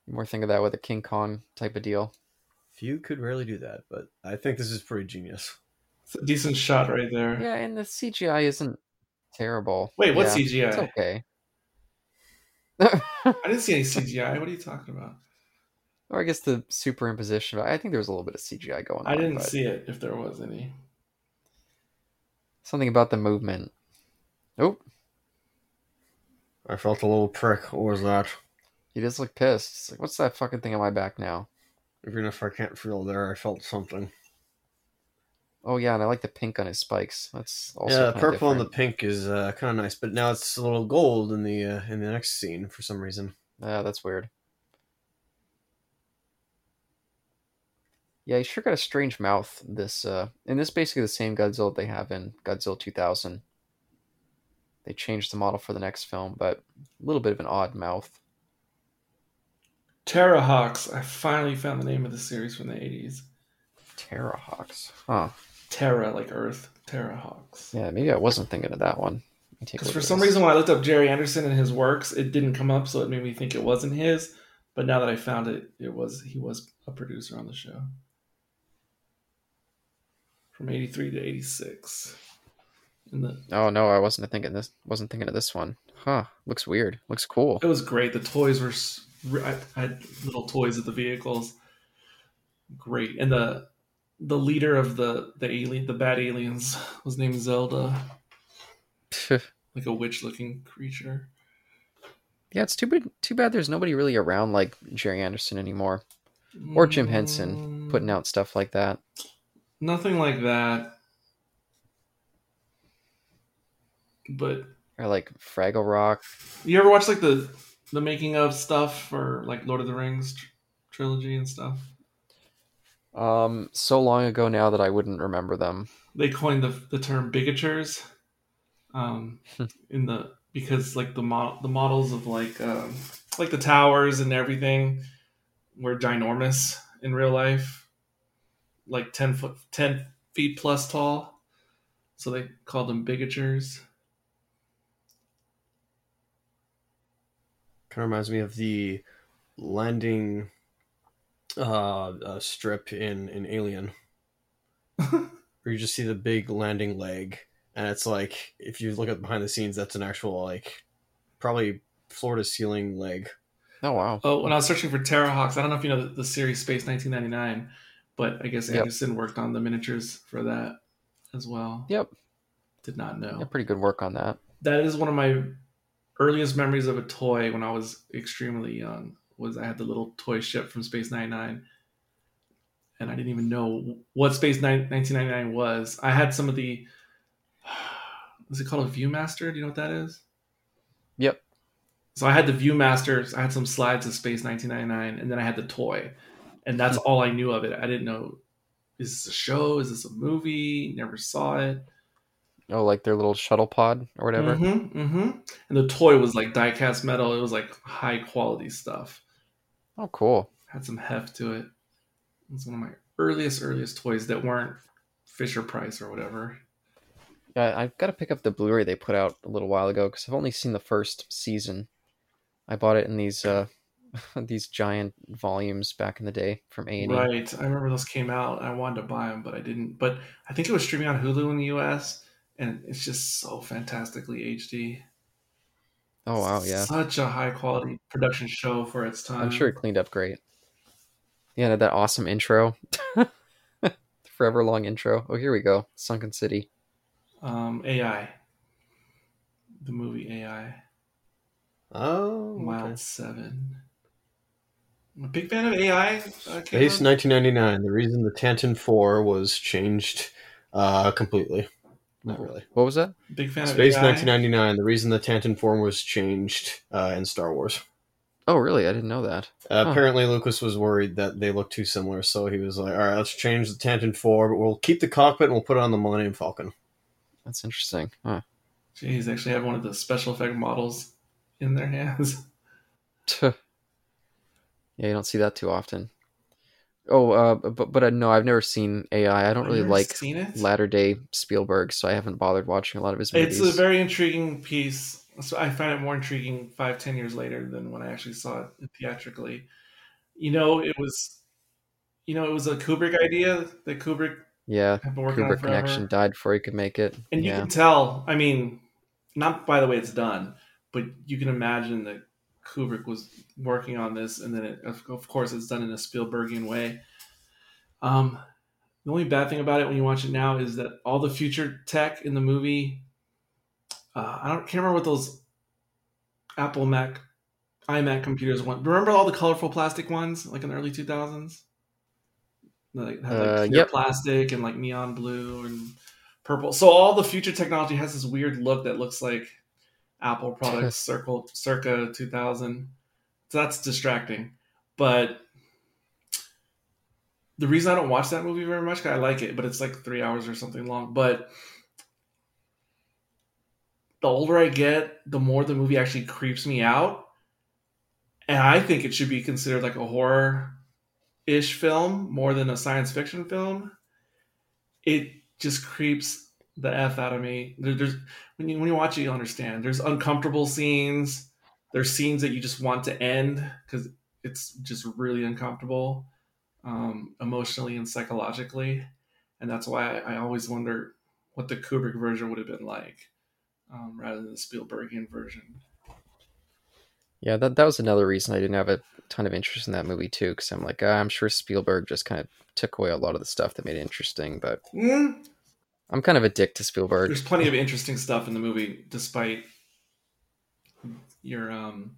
You more think of that with a King Kong type of deal. Few could rarely do that, but I think this is pretty genius. It's a decent shot right there. Yeah, and the CGI isn't terrible. Wait, what Yeah, CGI? It's okay. I didn't see any CGI. What are you talking about? or I guess the superimposition. I think there was a little bit of CGI going on. I didn't see it if there was any. something about the movement. Oh, I felt a little prick. What was that? he does look pissed. It's like, what's that fucking thing on my back now? Even if I can't feel there, I felt something. Oh yeah, and I like the pink on his spikes. That's also yeah, the kinda purple and the pink is uh, kind of nice, but now it's a little gold in the uh, in the next scene for some reason. Yeah, that's weird. Yeah, he sure got a strange mouth. This uh, and this is basically the same Godzilla they have in Godzilla 2000. They changed the model for the next film, but a little bit of an odd mouth. Terrahawks. I finally found the name of the series from the 80s. Terrahawks. Huh. Terra, like Earth. Terra Hawks. Yeah, maybe I wasn't thinking of that one. Let me take a Because for some this. reason, when I looked up Gerry Anderson and his works, it didn't come up, so it made me think it wasn't his. But now that I found it, it was he was a producer on the show from '83 to '86. The Oh no, I wasn't thinking this. Wasn't thinking of this one. Huh? Looks weird. Looks cool. it was great. The toys were. I had little toys of the vehicles. Great, and the the leader of the the alien, the bad aliens, was named Zelda, like a witch looking creature. yeah, it's too bad. Too bad. There's nobody really around like Gerry Anderson anymore, or Jim Henson Mm, putting out stuff like that. Nothing like that. But Or like Fraggle Rock. you ever watch like the the making of stuff for like Lord of the Rings tr- trilogy and stuff? Um, so long ago now that I wouldn't remember them. They coined the the term bigatures, um, in the because like the mo- the models of like um, like the towers and everything were ginormous in real life, like ten foot ten feet plus tall. So they called them bigatures. Kind of reminds me of the landing uh, uh strip in in Alien, where you just see the big landing leg, and it's like if you look at behind the scenes, that's an actual like probably floor to ceiling leg. Oh wow. Oh, when I was searching for Terrahawks, I don't know if you know the, the series Space 1999, but I guess Yep. Anderson worked on the miniatures for that as well. Yep. Did not know. Yeah, pretty good work on that. That is one of my earliest memories of a toy when I was extremely young. Was I had the little toy ship from Space 99, and I didn't even know what Space 9, 1999 was. I had some of the. Is it called a ViewMaster? Do you know what that is? Yep. So I had the ViewMasters. I had some slides of Space 1999, and then I had the toy, and that's all I knew of it. I didn't know is this a show? Is this a movie? Never saw it. Oh, like their little shuttle pod or whatever. Mm-hmm, mm-hmm. And the toy was like die-cast metal. It was like high quality stuff. Oh, cool. Had some heft to it. It was one of my earliest, earliest toys that weren't Fisher Price or whatever. Yeah, I've got to pick up the Blu-ray they put out a little while ago because I've only seen the first season. I bought it in these uh, these giant volumes back in the day from A and E. Right. I remember those came out. I wanted to buy them, but I didn't. But I think it was streaming on Hulu in the U.S. and it's just so fantastically HD. Oh wow, yeah. Such a high quality production show for its time. I'm sure it cleaned up great. Yeah, it had that awesome intro. Forever long intro. Oh, here we go. Sunken City. Um, AI. The movie AI. Oh, Wild okay. Seven. I'm a big fan of AI. Uh, Space 1999. The reason the Tantive 4 was changed uh, completely. Not really. What was that? Big fan Space of AI. 1999. The reason the Tantive form was changed uh, in Star Wars. Oh, really? I didn't know that. Uh, Huh. Apparently, Lucas was worried that they looked too similar, so he was like, "All right, let's change the Tantive 4, but we'll keep the cockpit and we'll put it on the Millennium Falcon." That's interesting. Huh. Jeez, they actually have one of the special effect models in their hands. yeah, you don't see that too often. Oh, uh, but but uh, no, I've never seen AI. I don't really like latter day Spielberg, so I haven't bothered watching a lot of his movies. It's a very intriguing piece. So I find it more intriguing five, ten years later than when I actually saw it theatrically. You know, it was, you know, it was a Kubrick idea that Kubrick yeah, had been working Kubrick connection died before he could make it. And you yeah, can tell, I mean, not by the way it's done, but you can imagine that Kubrick was working on this, and then it, of, course it's done in a Spielbergian way. Um, the only bad thing about it when you watch it now is that all the future tech in the movie, uh, I don't can't remember what those Apple Mac, iMac computers want. Remember all the colorful plastic ones, like in the early two thousands? Like had like Uh, clear yep. plastic and like neon blue and purple. So all the future technology has this weird look that looks like Apple products circle circa 2000. So that's distracting. But the reason I don't watch that movie very much, 'cause I like it, but it's like three hours or something long. But the older I get, the more the movie actually creeps me out. And I think it should be considered like a horror ish film more than a science fiction film. It just creeps the F out of me. There, there's when you when you watch it, you understand. There's uncomfortable scenes. There's scenes that you just want to end because it's just really uncomfortable, um, emotionally and psychologically, and that's why I, I always wonder what the Kubrick version would have been like, um, rather than the Spielbergian version. Yeah, that that was another reason I didn't have a ton of interest in that movie too, because I'm like, ah, I'm sure Spielberg just kind of took away a lot of the stuff that made it interesting. But Mm, I'm kind of a dick to Spielberg. there's plenty of interesting stuff in the movie, despite your um,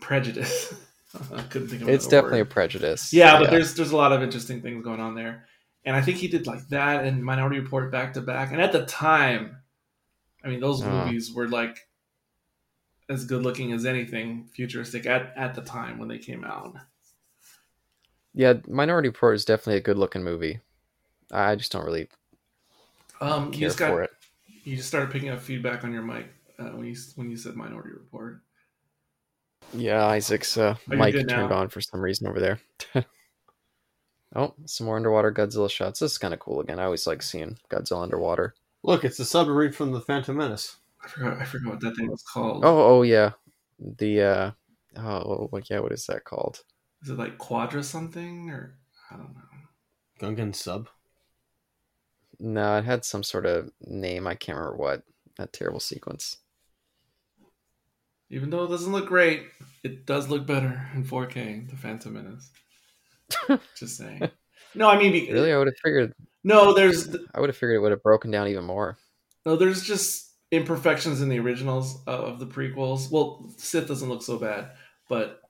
prejudice. I couldn't think of it. It's definitely a word. prejudice. Yeah, but there's there's a lot of interesting things going on there, and I think he did like that and Minority Report back to back. And at the time, I mean, those Uh. movies were like as good looking as anything futuristic at at the time when they came out. yeah. Minority Report is definitely a good looking movie. I just don't really Um, you just got for it. you just started picking up feedback on your mic uh, when you when you said Minority Report. Yeah, Isaac's uh, Are mic turned now? on for some reason over there. oh, some more underwater Godzilla shots. This is kind of cool again. I always like seeing Godzilla underwater. Look, it's the submarine from the Phantom Menace. I forgot I forgot what that thing was called. Oh, oh yeah, the uh, oh, what, yeah, what is that called? Is it like Quadra something or I don't know. Gungan sub. No, it had some sort of name. I can't remember what. That terrible sequence. Even though it doesn't look great, it does look better in 4K. The Phantom Menace. Just saying. No, I mean, be- Really, I would have figured. no. There's I would have figured it would have broken down even more. no. There's just imperfections in the originals of the prequels. Well, Sith doesn't look so bad, but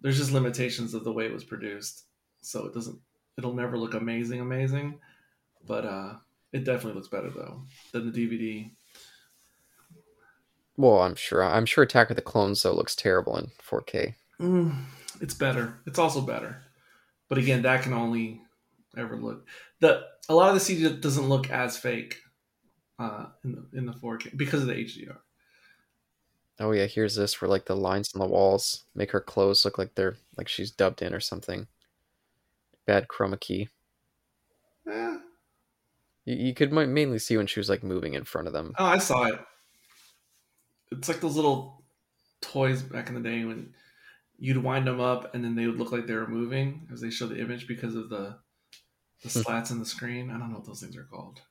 there's just limitations of the way it was produced. So it doesn't. It'll never look amazing, amazing. But uh, it definitely looks better though than the DVD. Well, I'm sure. I'm sure Attack of the Clones though looks terrible in 4K. Mm, it's better. It's also better, but again, that can only ever look. the A lot of the CG doesn't look as fake uh, in the in the 4K because of the HDR. Oh yeah, here's this where like the lines on the walls make her clothes look like they're like she's dubbed in or something. Bad chroma key. Eh. You, you could mainly see when she was like moving in front of them. Oh, I saw it. It's like those little toys back in the day when you'd wind them up and then they would look like they were moving as they show the image because of the the Hmm. slats in the screen. I don't know what those things are called,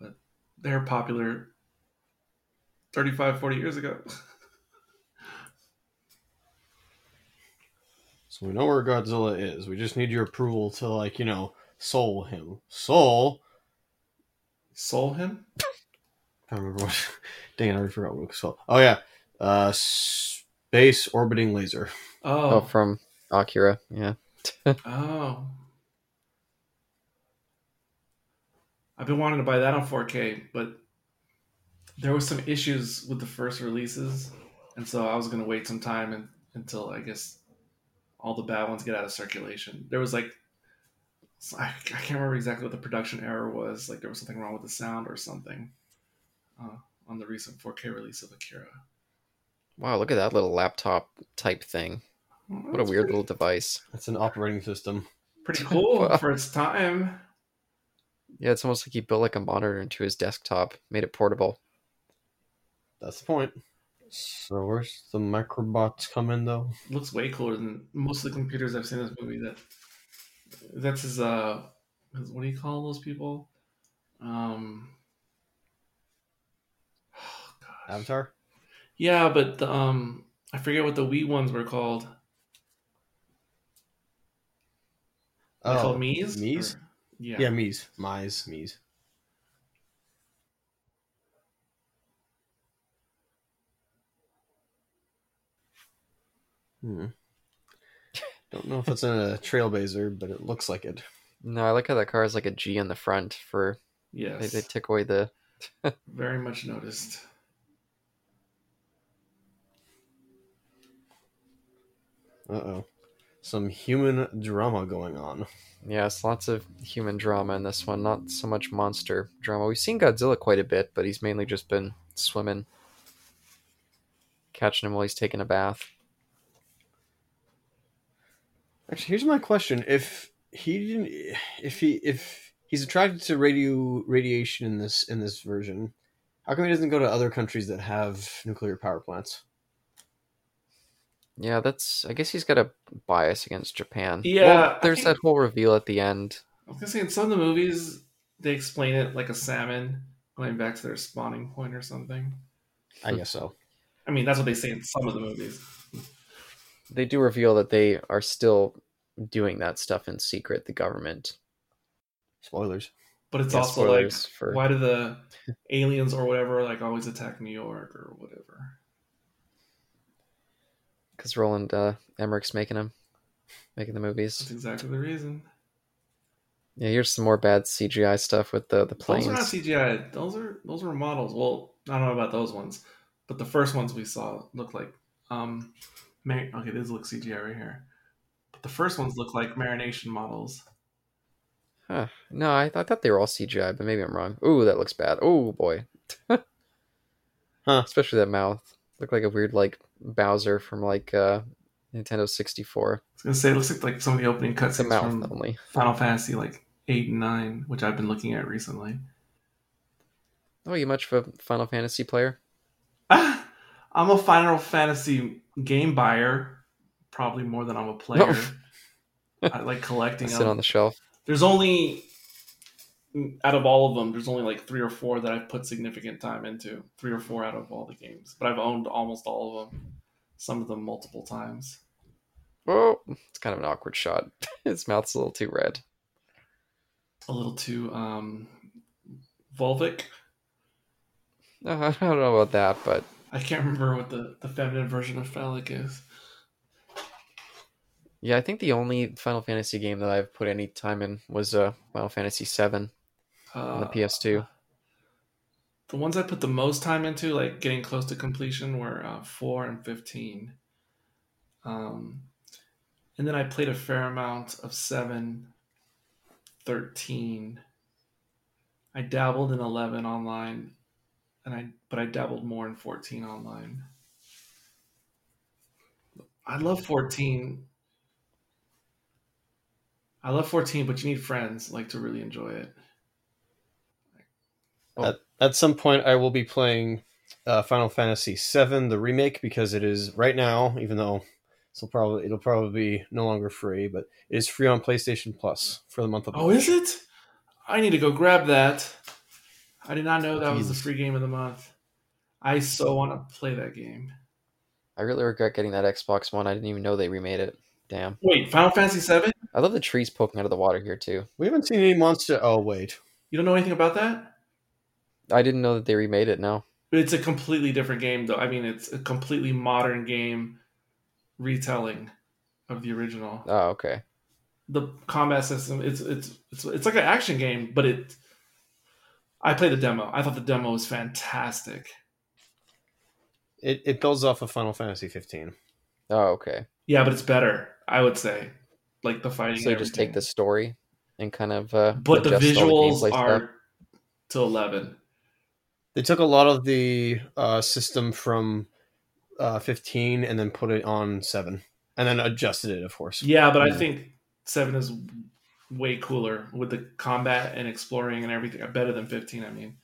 but they're popular 35, 40 years ago. So we know where Godzilla is. We just need your approval to, like, you know, soul him. Soul. Soul him? I don't remember what. Dang it, I already forgot what it was called. Oh, yeah. Uh, space orbiting laser. Oh, Oh, from Akira. Yeah. oh. I've been wanting to buy that on 4K, but there was some issues with the first releases, and so I was going to wait some time and, until I guess all the bad ones get out of circulation. There was like I, I can't remember exactly what the production error was. Like there was something wrong with the sound or something uh, on the recent 4K release of Akira. Wow, look at that little laptop type thing. What a weird pretty, little device. It's an operating system. pretty cool Wow. for its time. Yeah, it's almost like he built like a monitor into his desktop, made it portable. That's the point. So where's the microbots come in, though? looks way cooler than most of the computers I've seen in this movie. That that's his uh, his, what do you call those people? Um, oh, gosh. Avatar? Yeah, but the, um, I forget what the Wii ones were called. They called Mii's? Oh, Mii's? Or- Yeah. Yeah, Mii's. Mii's. Mii's. Hmm. Don't know if it's in a trailblazer, but it looks like it. No, I like how that car has like a G on the front for they, they took away the Very much noticed. Uh oh. some human drama going on. Yes, lots of human drama in this one, not so much monster drama. We've seen Godzilla quite a bit, but he's mainly just been swimming, catching him while he's taking a bath. Actually, here's my question: If he didn't, if he if he's attracted to radio radiation in this in this version, how come he doesn't go to other countries that have nuclear power plants? Yeah, that's. I guess he's got a bias against Japan. Yeah, Well, I there's think- that whole reveal at the end. I was gonna say in some of the movies they explain it like a salmon going back to their spawning point or something. I guess so. I mean, that's what they say in some of the movies. They do reveal that they are still doing that stuff in secret. The government. Spoilers. But it's Yeah, also like, for- why do the aliens or whatever like always attack New York or whatever? Because Roland uh, Emmerich's making them, making the movies. That's exactly the reason. Yeah, here's some more bad CGI stuff with the the planes. Those are not CGI. Those are those were models. Well, I don't know about those ones, but the first ones we saw looked like um, mar- okay, these look CGI right here. But the first ones look like Marionation models. Huh. No, I, I thought they were all CGI, but maybe I'm wrong. Ooh, that looks bad. Oh boy. Huh. Especially that mouth. Looked like a weird like Bowser from like uh Nintendo 64. I was gonna say it looks like like some of the opening It's a cutscenes from only. Final Fantasy like eight and nine, which I've been looking at recently. Oh, you much of a Final Fantasy player? I'm a Final Fantasy game buyer, probably more than I'm a player. I like I collecting sit them. on the shelf. There's only out of all of them, there's only like three or four that I've put significant time into. Three or four out of all the games, but I've owned almost all of them. Some of them multiple times. Oh, it's kind of an awkward shot. His mouth's a little too red. A little too um, vulvic. Uh, I don't know about that, but I can't remember what the, the feminine version of phallic is. Yeah, I think the only Final Fantasy game that I've put any time in was uh, Final Fantasy VII Uh, on the PS2. The ones I put the most time into, like getting close to completion, were uh, four and fifteen. Um, and then I played a fair amount of seven, 13. I dabbled in eleven online, and I but I dabbled more in fourteen online. I love fourteen. I love fourteen, but you need friends like to really enjoy it. At, at some point, I will be playing uh, Final Fantasy VII, the remake, because it is right now, even though it'll probably it'll probably be no longer free, but it is free on PlayStation Plus for the month of. Oh, March. is it? I need to go grab that. I did not know that was the free game of the month. I so want to play that game. I really regret getting that Xbox One. I didn't even know they remade it. Damn. Wait, Final Fantasy VII? I love the trees poking out of the water here too. We haven't seen any monster. Oh wait, You don't know anything about that? I didn't know that they remade it. No. It's a completely different game, though. I mean, it's a completely modern game retelling of the original. Oh, okay. The combat system, it's it's it's it's like an action game, but it. I played the demo. I thought the demo was fantastic. it it builds off of Final Fantasy 15. Oh, okay. Yeah, but it's better. I would say, like the fighting. So and just take the story and kind of uh but the adjust all visuals stuff. are to 11 They took a lot of the uh, system from uh, 15 and then put it on 7, and then adjusted it, of course. yeah but i think 7 is way cooler with the combat and exploring and everything better than 15 i mean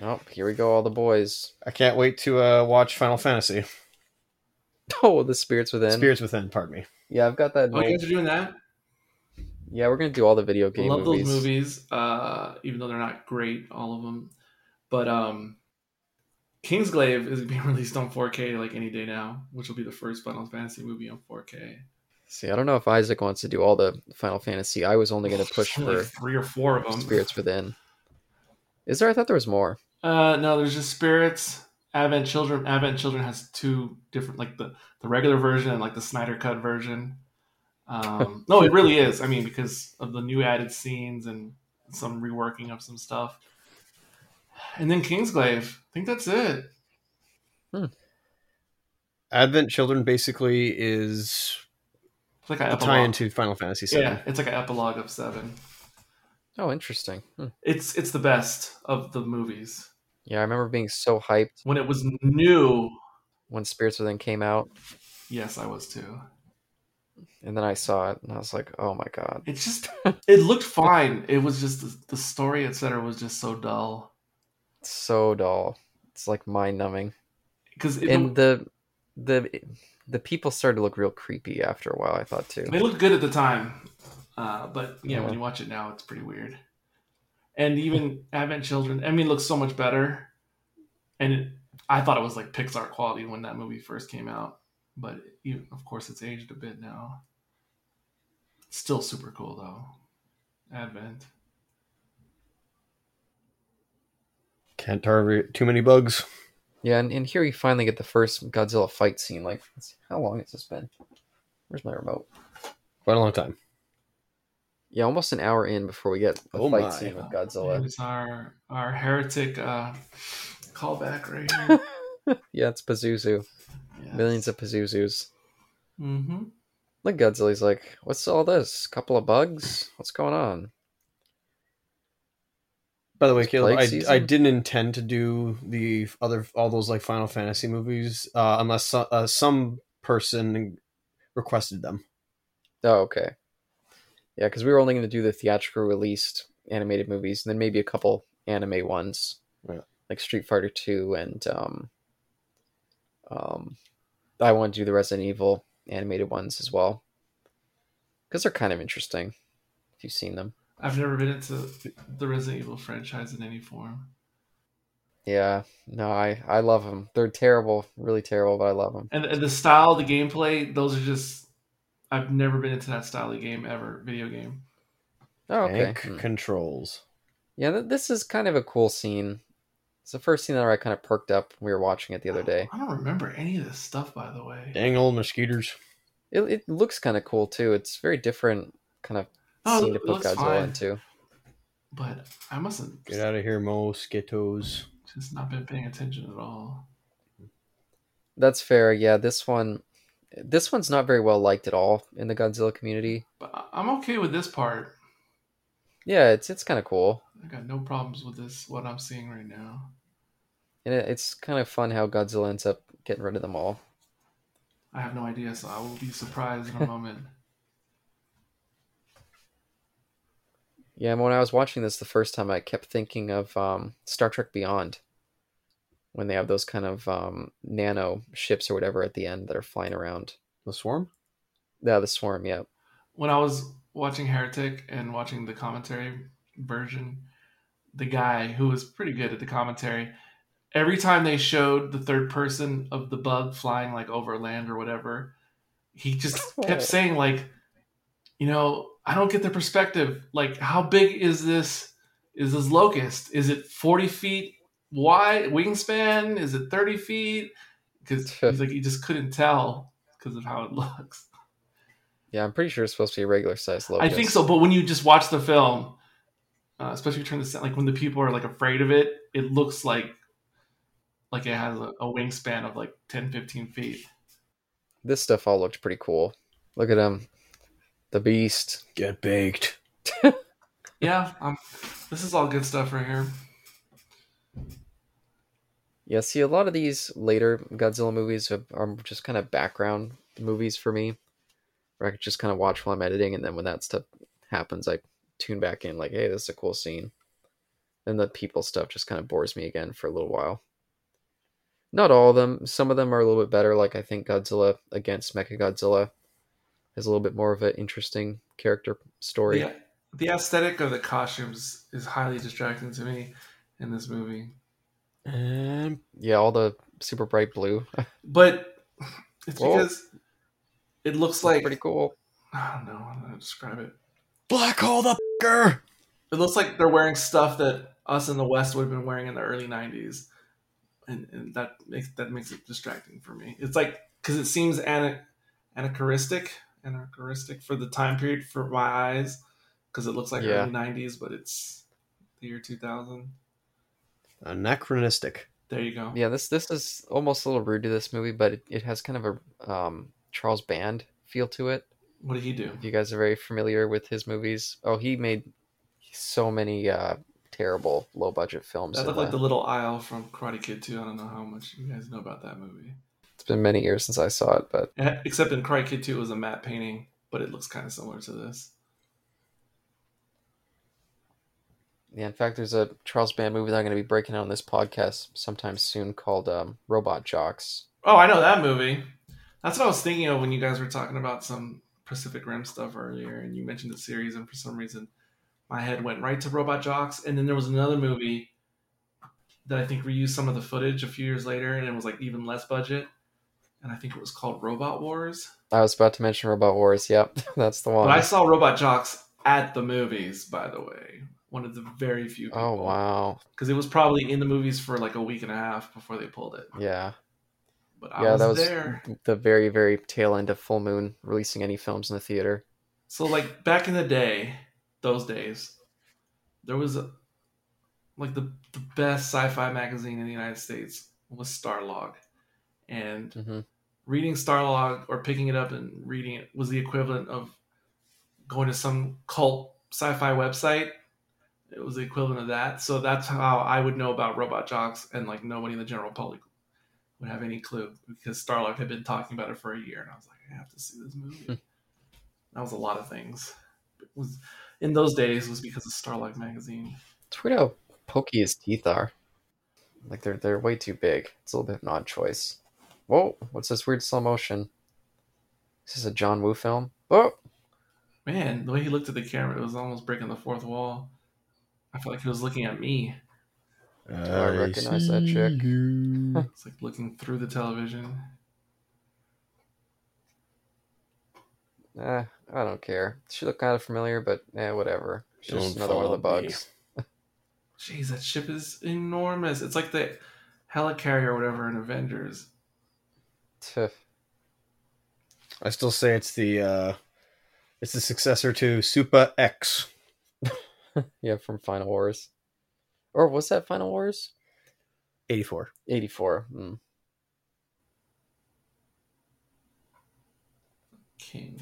Oh, here we go, all the boys. I can't wait to uh, watch Final Fantasy Oh, the spirits within. Spirits Within. Pardon me. Yeah, I've got that. oh you old- guys are doing that Yeah, we're gonna do all the video i game love movies. those movies uh even though they're not great all of them but um kingsglaive is being released on 4k like any day now which will be the first final fantasy movie on 4k See, I don't know if Isaac wants to do all the Final Fantasy. I was only gonna push Only for like three or four of them Spirits Within. Is there? I thought there was more. Uh, no, there's just spirits. Advent Children. Advent Children has two different, like the the regular version and like the Snyder Cut version. Um, no, it really is. I mean, because of the new added scenes and some reworking of some stuff. And then Kingsglaive. I think that's it. Advent Children basically is It's like a tie into Final Fantasy VII. yeah, it's like an epilogue of seven. Oh, interesting. Hmm. It's it's the best of the movies. Yeah, I remember being so hyped When it was new, when Spirits Within came out, yes, I was too. and then I saw it, and I was like, "Oh my god!" It's just it looked fine. It was just the, the story, etc., was just so dull. So dull. It's like mind numbing. Because And the the the people started to look real creepy after a while. I thought too. They looked good at the time, uh, but yeah, Yeah. when you watch it now, it's pretty weird. And even Advent Children, I mean, looks so much better. And it, I thought it was like Pixar quality when that movie first came out, but even, of course, it's aged a bit now. Still super cool though. Advent. Can't target too many bugs. Yeah, and, and here you finally get the first Godzilla fight scene. Like, how long has this been? Where's my remote? Quite a long time. Yeah, almost an hour in before we get a Oh fight my. scene with Godzilla. It's our our heretic uh, callback right here. yeah, it's Pazuzu. Millions of Pazuzus. Mm-hmm. Look, Godzilla's like, what's all this? Couple of bugs? What's going on? By the way, It's Caleb, I, season? I didn't intend to do the other all those like Final Fantasy movies uh, unless uh, some person requested them. Oh, okay. Yeah, because we were only going to do the theatrical released animated movies, and then maybe a couple anime ones, Right. like Street Fighter Two, and um, um, I want to do the Resident Evil animated ones as well, because they're kind of interesting. If you've seen them, I've never been into the Resident Evil franchise in any form. yeah, no, I I love them. They're terrible, really terrible, but I love them. And, and the style, the gameplay, those are just. I've never been into that style of game ever, video game. Oh, okay. Tank Hmm. controls. Yeah, th- this is kind of a cool scene. It's the first scene that I kind of perked up when we were watching it the other day. I don't remember any of this stuff, by the way. Dang old mosquitoes. It, it looks kind of cool too. It's very different kind of Oh, scene to it put Godzilla fine. into. But I mustn't Get out of here, mosquitoes. just not been paying attention at all. That's fair. Yeah, this one, this one's not very well liked at all in the Godzilla community. But I'm okay with this part. Yeah, it's it's kind of cool, I got no problems with this. What I'm seeing right now. and it, it's kind of fun how Godzilla ends up getting rid of them all. I have no idea, so I will be surprised in a moment. Yeah, when I was watching this the first time, I kept thinking of um, Star Trek Beyond, when they have those kind of um, nano ships or whatever at the end that are flying around. The swarm. Yeah, the swarm. Yeah, when I was watching Heretic and watching the commentary version, the guy who was pretty good at the commentary, every time they showed the third person of the bug flying like over land or whatever, he just kept saying like, you know, I don't get the perspective. Like, how big is this? Is this locust? Is it forty feet wide wingspan? Is it thirty feet? Because he's like he just couldn't tell because of how it looks. yeah. I'm pretty sure it's supposed to be a regular sized locust. I think so, but when you just watch the film, uh, especially if you turn the like when the people are like afraid of it, it looks like like it has a, a wingspan of like 10, 15 feet. This stuff all looked pretty cool. Look at him, the beast. Get baked. Yeah, um, this is all good stuff right here. Yeah, see, a lot of these later Godzilla movies are, just kind of background movies for me, where I could just kind of watch while I'm editing, and then when that stuff happens, I tune back in, like, hey, this is a cool scene. Then the people stuff just kind of bores me again for a little while. Not all of them. Some of them are a little bit better. Like I think Godzilla against Mechagodzilla has a little bit more of an interesting character story. The, the aesthetic of the costumes is highly distracting to me in this movie, And Yeah, all the super bright blue. but it's Well, because it looks like pretty cool. I don't know how to describe it. black hole the fucker. It looks like they're wearing stuff that us in the West would have been wearing in the early '90s, and, and that makes that makes it distracting for me. It's like because it seems ana- anachronistic, anachronistic for the time period for my eyes, because it looks like Yeah. early '90s, but it's the year 2000. Anachronistic. There you go. Yeah, this this is almost a little rude to this movie, but it, it has kind of a um, Charles Band feel to it. What did he do? If you guys are very familiar with his movies, oh, he made so many uh, terrible low budget films. That in looked like the- the little aisle from Karate Kid too. I don't know how much you guys know about that movie. It's been many years since I saw it, but Eh, Except in Karate Kid 2, it was a matte painting, but it looks kind of similar to this. Yeah, in fact, there's a Charles Band movie that I'm going to be breaking out on this podcast sometime soon called um, Robot Jox. Oh, I know that movie. That's what I was thinking of when you guys were talking about some Pacific Rim stuff earlier, and you mentioned the series, and for some reason, my head went right to Robot Jox. And then there was another movie that I think reused some of the footage a few years later, and it was like even less budget. And I think it was called Robot Wars. I was about to mention Robot Wars. Yep, that's the one. But I saw Robot Jox at the movies, by the way. One of the very few people. oh wow, Because it was probably in the movies for like a week and a half before they pulled it. yeah, But I yeah. was, that was there. the very very tail end of Full Moon releasing any films in the theater. So like back in the day, those days, there was a like the, the best sci-fi magazine in the United States was Starlog. And hmm reading Starlog or picking it up and reading it was the equivalent of going to some cult sci-fi website. It was the equivalent of that. So that's how I would know about Robot Jox, and like nobody in the general public would have any clue because Starlog had been talking about it for a year, and I was like, I have to see this movie. Hmm. that was a lot of things. It was in those days was because of Starlog magazine. It's weird how pokey his teeth are. Like they're they're way too big. It's a little bit of an odd choice. Whoa, what's this weird slow motion? This is this a John Woo film? Oh, Man, the way he looked at the camera, it was almost breaking the fourth wall. I felt like he was looking at me. I recognize that chick? It's like looking through the television. eh, I don't care. She looked kind of familiar, but eh, whatever. She's just another one of the follow me. bugs. Jeez, that ship is enormous. It's like the helicarrier or whatever in Avengers. Tuh. I still say it's the uh, it's the successor to Super X. yeah, from Final Wars. Or was that Final Wars? Eighty four. 84. Mm. King.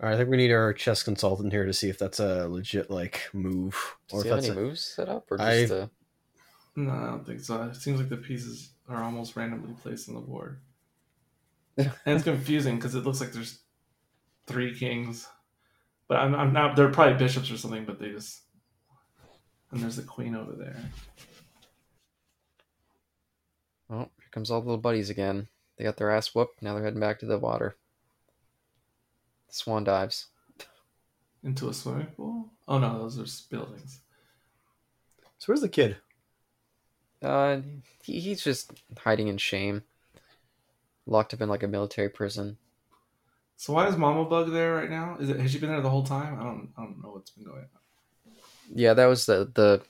All right, I think we need our chess consultant here to see if that's a legit like move, Does or he if have that's any a, moves set up? Or I- just uh, No, I don't think so. It seems like the pieces are almost randomly placed on the board. and it's confusing because it looks like there's three kings. But I'm, I'm not, they're probably bishops or something, but they just. And there's the queen over there. Oh, here comes all the little buddies again. They got their ass whooped. Now they're heading back to the water. Swan dives. Into a swimming pool? Oh no, those are buildings. so. Where's the kid? Uh, he, he's just hiding in shame. Locked up in like a military prison. So why is Mama Bug there right now? Is it has she been there the whole time? I don't I don't know what's been going on. Yeah, that was the the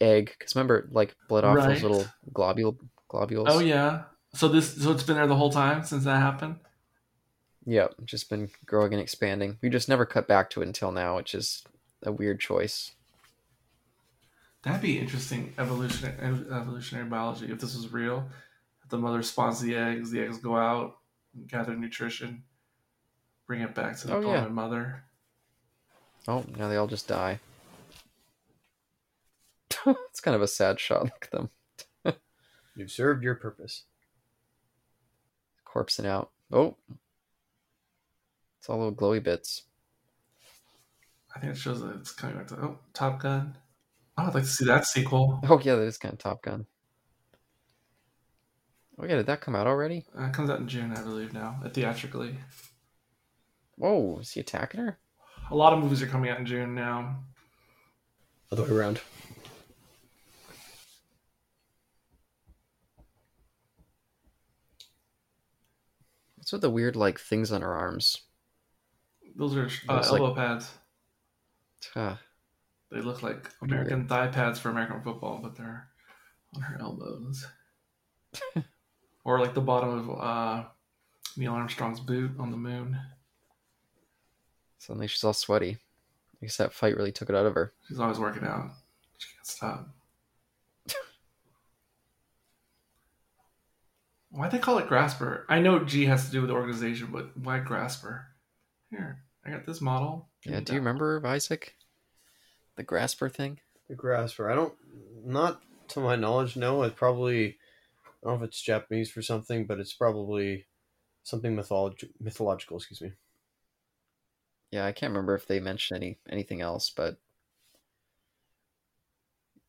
egg. Cause remember, like bled off Right. those little globule globules. Oh yeah. So this so it's been there the whole time since that happened? Yep, just been growing and expanding. We just never cut back to it until now, which is a weird choice. That'd be interesting evolutionary evolutionary biology if this was real. The mother spawns the eggs, the eggs go out, gather nutrition, bring it back to the Oh, yeah. mother. Oh, now they all just die. it's kind of a sad shot. Look at them You've served your purpose. corpsing out. Oh, it's all little glowy bits. I think it shows that it's coming back to oh Top Gun. Oh, I'd like to see that sequel. Oh yeah, that is kind of Top Gun. Oh yeah, did that come out already? Uh, it comes out in June, I believe now, theatrically. Whoa, is he attacking her? A lot of movies are coming out in June now. Other way around. What's with the weird like things on her arms? Those are uh, like- elbow pads. Huh. They look like American thigh pads for American football, but they're on her elbows. or like the bottom of uh, Neil Armstrong's boot on the moon. Suddenly she's all sweaty. I guess that fight really took it out of her. She's always working out. She can't stop. Why'd they call it Grasper? I know G has to do with the organization, but why Grasper? Here, I got this model. Give Yeah, me do you remember Isaac? The Grasper thing? The grasper. I don't, not to my knowledge, no. It probably, I don't know if it's Japanese for something, but it's probably something mytholog- mythological. Excuse me. Yeah, I can't remember if they mentioned any anything else, but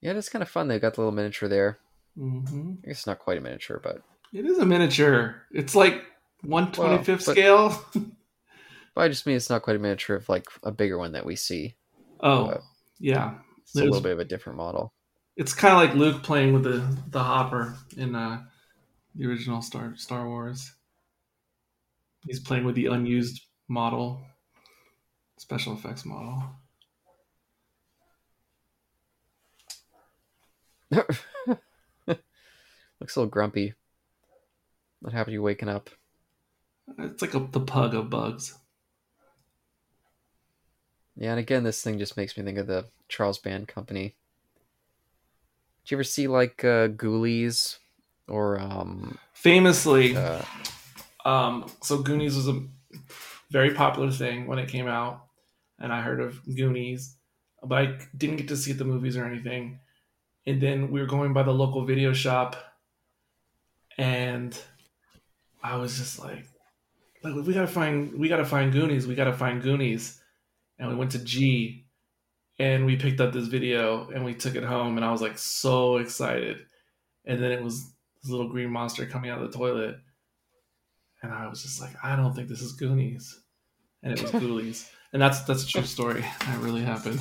yeah, it's kind of fun. They've got the little miniature there. hmm I guess it's not quite a miniature, but It is a miniature. It's like one twenty fifth scale. but I just mean it's not quite a miniature of like a bigger one that we see. oh, But- yeah. It's a little bit of a different model. It's kind of like Luke playing with the the hopper in uh, the original Star Star Wars. He's playing with the unused model, special effects model. Looks a little grumpy. Not happy you waking up. It's like a, the pug of bugs. Yeah, and again, this thing just makes me think of the Charles Band Company. Did you ever see like uh, Ghoulies or um, Famously, uh, um, so Goonies was a very popular thing when it came out, and I heard of Goonies, but I didn't get to see the movies or anything. And then we were going by the local video shop, and I was just like, "Like we gotta find, we gotta find Goonies, we gotta find Goonies," and we went to G, and we picked up this video and we took it home, and I was like so excited, and then it was this little green monster coming out of the toilet. And I was just like, I don't think this is Goonies. And it was Ghoulies. And that's that's a true story. That really happened.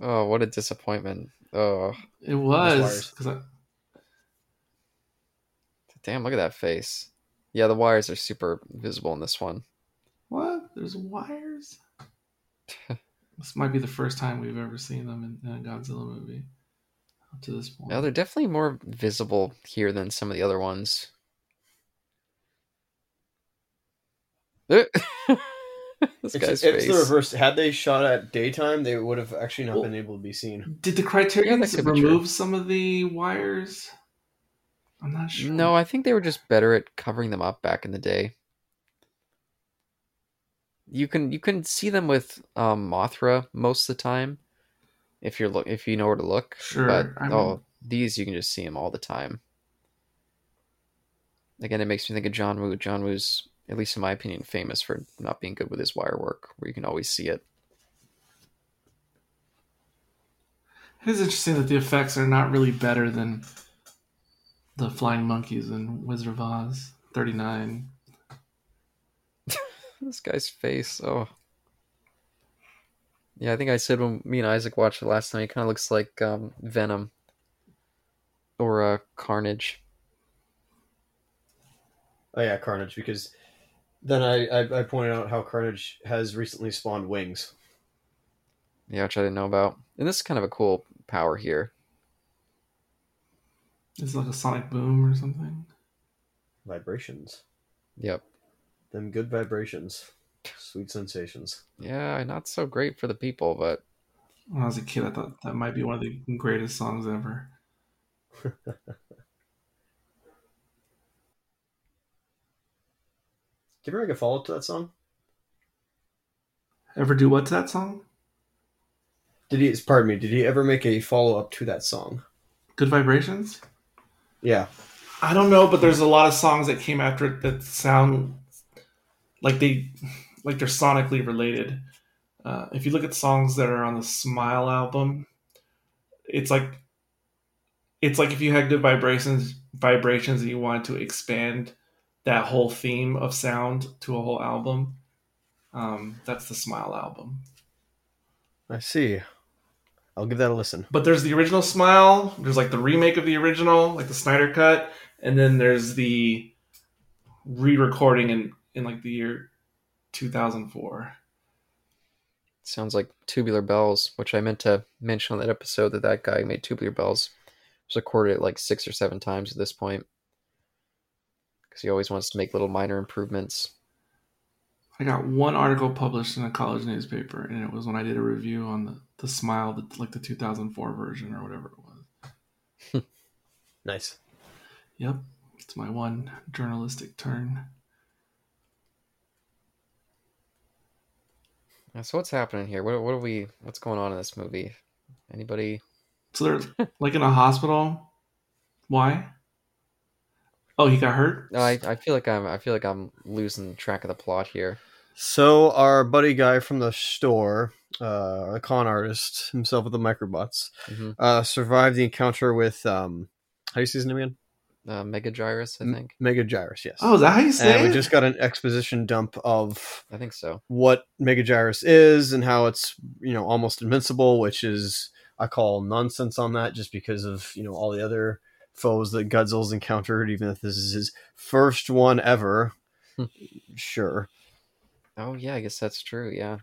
oh, what a disappointment! Oh, It was. wires. 'cause I, damn! Look at that face. Yeah, the wires are super visible in this one. what? There's wires? this might be the first time we've ever seen them in, in a Godzilla movie. Up to this point. Now they're definitely more visible here than some of the other ones. this It's, guy's it's face. the reverse. Had they shot at daytime, they would have actually not Well- been able to be seen. Did the Criterion Yeah, that could be true. remove some of the wires? I'm not sure. No, I think they were just better at covering them up back in the day. You can you can see them with um, Mothra most of the time, if you're look if you know where to look. Sure, But I oh, these you can just see them all the time. Again, it makes me think of John Woo. John Woo's, at least in my opinion, famous for not being good with his wire work, where you can always see it. It is interesting that the effects are not really better than the flying monkeys in Wizard of Oz 39. This guy's face. Oh. Yeah, I think I said when me and Isaac watched it last time, he kind of looks like um, Venom or uh, Carnage. Oh yeah, Carnage. Because then I, I I pointed out how Carnage has recently spawned wings. Yeah, which I didn't know about. And this is kind of a cool power here. It's like a sonic boom or something. Vibrations. Yep. Them good vibrations. Sweet sensations. Yeah, not so great for the people, but When I was a kid, I thought that might be one of the greatest songs ever. you ever make a follow up to that song? Ever do what to that song? Did he? Pardon me. Did he ever make a follow up to that song? Good Vibrations? Yeah. I don't know, but there's a lot of songs that came after it that sound like they like they're sonically related. Uh, if you look at songs that are on the Smile album, it's like it's like if you had good vibrations vibrations and you wanted to expand that whole theme of sound to a whole album. Um, that's the Smile album. I see. I'll give that a listen. But there's the original Smile. There's like the remake of the original, like the Snyder cut, and then there's the re-recording in in like the year 2004. sounds like Tubular Bells, which I meant to mention on that episode that that guy who made Tubular Bells was recorded it like six or seven times at this point. Because he always wants to make little minor improvements. I got one article published in a college newspaper, and it was when I did a review on the the Smile, the, like the 2004 version or whatever it was. Nice. Yep, it's my one journalistic turn. So what's happening here? What what are we? What's going on in this movie? Anybody? So they're like in a hospital. Why? Oh, he got hurt. No, I, I feel like I'm I feel like I'm losing track of the plot here. So our buddy guy from the store, uh, a con artist himself with the microbots, hmm uh, survived the encounter with um, how do you say his name again? Uh, Megaguirus, I M- think. Megaguirus. Yes. Oh, is that how you say and we just got an exposition dump of I think so. what Megaguirus is and how it's you know almost invincible, which is I call nonsense on that just because of you know all the other foes that Godzilla's encountered. Even if this is his first one ever, Hmm. sure. Oh yeah, I guess that's true. Yeah.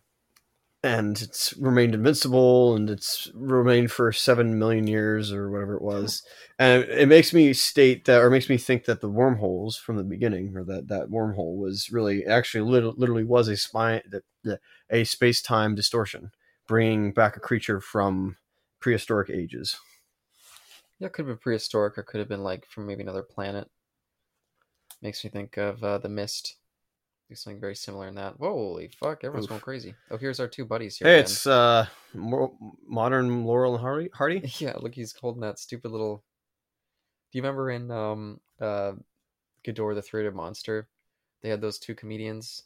and it's remained invincible and it's remained for seven million years or whatever it was and it makes me state that or makes me think that the wormholes from the beginning or that that wormhole was really actually lit- literally was a spine a space-time distortion bringing back a creature from prehistoric ages Yeah, it could have been prehistoric or could have been like from maybe another planet. Makes me think of uh, the mist. Do something very similar in that. Holy fuck, everyone's Oof. going crazy. Oh, here's our two buddies here. hey again. it's uh mo- modern laurel and hardy hardy Yeah, look, he's holding that stupid little. Do you remember in um uh Ghidorah the Three-Headed Monster? They had those two comedians.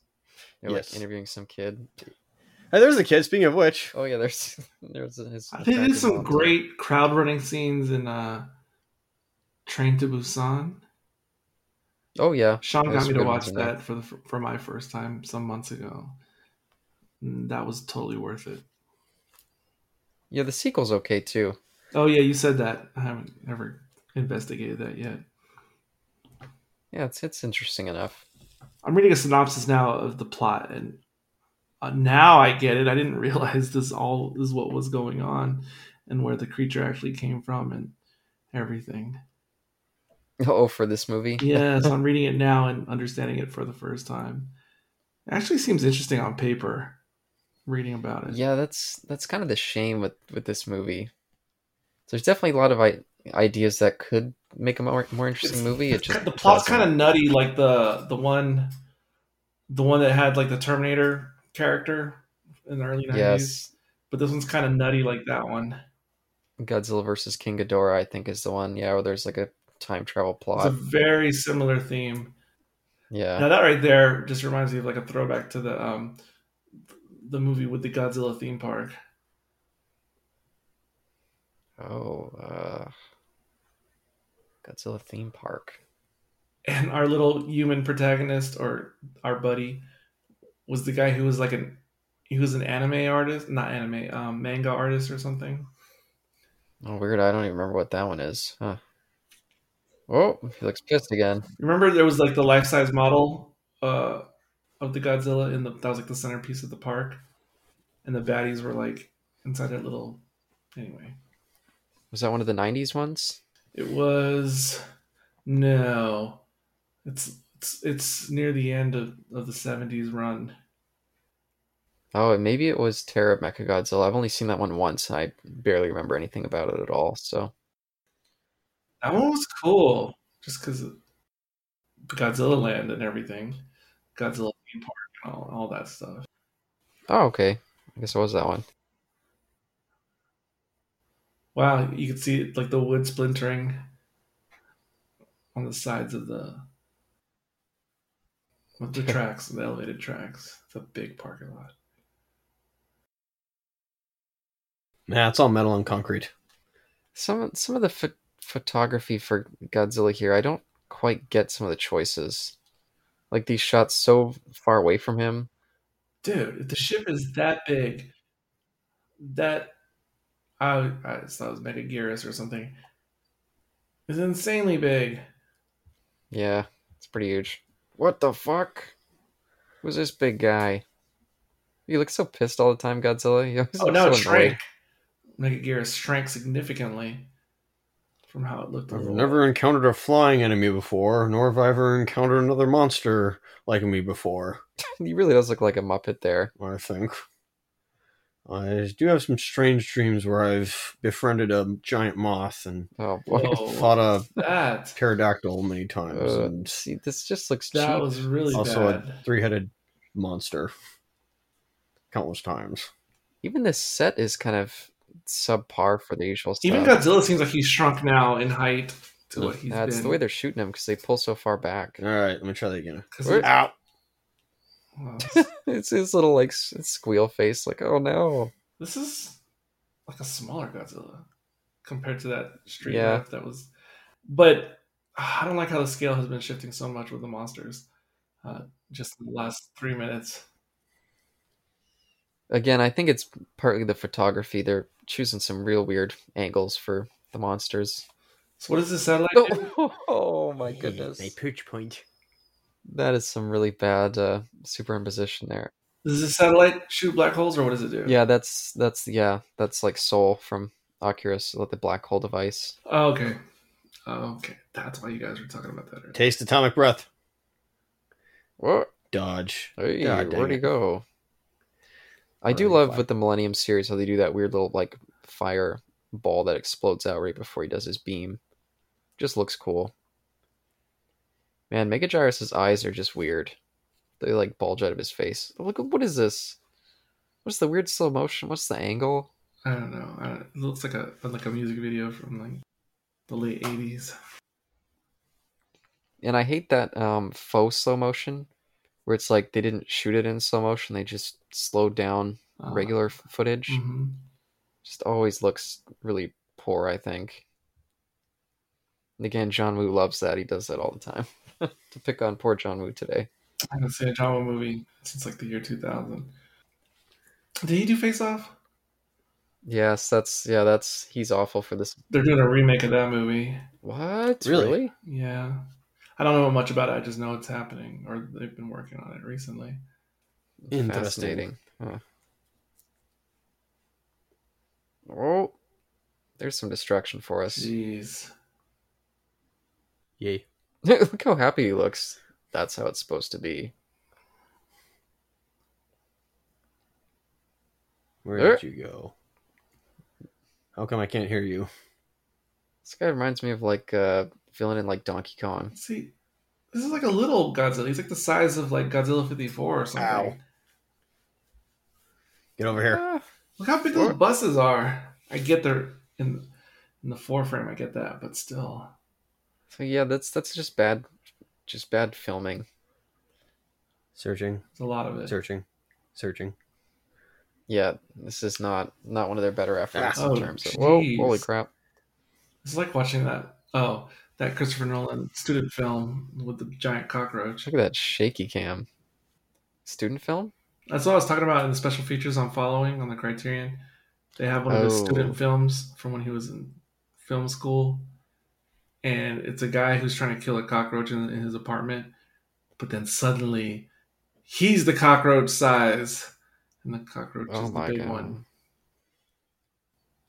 They were Yes. like interviewing some kid. Hey there's the kid speaking of which Oh yeah, there's there's his. I think there's some mom, too. great crowd running scenes in uh, Train to Busan. Oh yeah, Sean got me to watch ones in there. that for the for my first time some months ago. That was totally worth it. yeah. The sequel's okay too. Oh yeah, you said that. I haven't ever investigated that yet. Yeah, it's it's interesting enough. I'm reading a synopsis now of the plot, and uh, now I get it. I didn't realize this all is what was going on, and where the creature actually came from, and everything. Oh, for this movie. Yes, I'm reading it now and understanding it for the first time. It actually seems interesting on paper. Reading about it. Yeah, that's that's kind of the shame with with this movie. There's definitely a lot of I- ideas that could make a more more interesting It's- movie. It just the plot's kind of nutty, like the the one, the one that had like the Terminator character in the early '90s. yes. But this one's kind of nutty, like that one. Godzilla versus King Ghidorah, I think, is the one. Yeah, where there's like a time travel It's plot. a very similar theme. Yeah. Now that right there just reminds me of like a throwback to the um the movie with the Godzilla theme park. Oh, uh, Godzilla theme park. And our little human protagonist or our buddy was the guy who was like an he was an anime artist, not anime, um, manga artist or something. Oh, weird. I don't even remember what that one is. Huh. Oh, he looks pissed again. Remember there was like the life size model uh of the Godzilla in the that was like the centerpiece of the park, and the baddies were like inside that little. Anyway, Was that one of the '90s ones? it was no, it's it's it's near the end of of the seventies run. Oh, maybe it was Terror Mechagodzilla. I've only seen that one once. I barely remember anything about it at all. So, That one was cool, just because Godzilla Land and everything, Godzilla theme park and all, all that stuff. oh, okay. I guess it was that one. Wow, you could see like the wood splintering on the sides of the with the tracks, the elevated tracks. It's a big parking lot. yeah it's all metal and concrete Some some of the pho- photography for Godzilla here, I don't quite get some of the choices. Like these shots so far away from him. Dude, if the ship is that big, that I I just thought it was Megaguirus or something. It's insanely big. Yeah, it's pretty huge. What the fuck? Who's this big guy? You look so pissed all the time, Godzilla. You Oh, look now so it annoyed. shrank. Megaguirus shrank significantly from how it looked. I've little never encountered a flying enemy before, nor have I ever encountered another monster like me before. He really does look like a Muppet there. I think. I do have some strange dreams where I've befriended a giant moth and Oh boy. Whoa. fought a that pterodactyl many times, Uh, and see, this just looks that cheap. was really also bad. a three-headed monster countless times. Even this set is kind of subpar for the usual stuff. Even Godzilla seems like he's shrunk now in height to what he's That's been. the way they're shooting him because they pull so far back. All right, let me try that again. 'Cause Where- it- Ow! well, this- It's his little like squeal face, like oh no. this is like a smaller Godzilla compared to that street Yeah. that was. But I don't like how the scale has been shifting so much with the monsters. Uh, just in the last three minutes. Again, I think it's partly the photography. They're choosing some real weird angles for the monsters. So what does this sound like? Oh, oh my goodness. My pooch point. That is some really bad uh, superimposition there. Does this satellite shoot black holes or what does it do? Yeah, that's that's yeah, that's like Soul from Oculus, like the black hole device. Oh, okay. Oh, okay. That's why you guys were talking about that. Earlier. Taste atomic breath. What? Dodge. Hey, God dang where'd he go? I do love fly. with the Millennium series how they do that weird little like fire ball that explodes out right before he does his beam. Just looks cool. Man, Megaguirus's eyes are just weird. They like bulge out of his face. Look, what is this? What's the weird slow motion? What's the angle? I don't know. I don't, it looks like a like a music video from like the late '80s. And I hate that um, faux slow motion, where it's like they didn't shoot it in slow motion; they just slowed down Uh, regular f- footage. mhm. Just always looks really poor. I think. And again, John Woo loves that. He does that all the time. to pick on poor John Woo today. I haven't seen a drama movie since like the year 2000. Did he do Face Off? Yes, that's yeah, that's he's awful for this. They're doing a remake of that movie. What Really? really? Yeah. I don't know much about it. I just know it's happening, or they've been working on it recently. Interesting. Huh. Oh, there's some distraction for us. Jeez. Yay. Look how happy he looks. That's how it's supposed to be. Where Er. did you go? How come I can't hear you? This guy reminds me of like a villain in like Donkey Kong. See, this is like a little Godzilla. He's like the size of like Godzilla 54 or something. Ow. Get over here. Ah, Look how big those buses are. I get they're in in the foreframe. I get that, but still. So yeah, that's that's just bad, just bad filming. Searching, There's a lot of it. searching, searching. Yeah, this is not not one of their better efforts Ah. in Oh, terms of. Whoa, holy crap! It's like watching that. Oh, that Christopher Nolan student film with the giant cockroach. Look at that shaky cam. Student film? That's what I was talking about in the special features on following on the Criterion. They have one of his Oh. student films from when he was in film school, and it's a guy who's trying to kill a cockroach in, in his apartment, but then suddenly he's the cockroach size, and the cockroach Oh is the big god! one.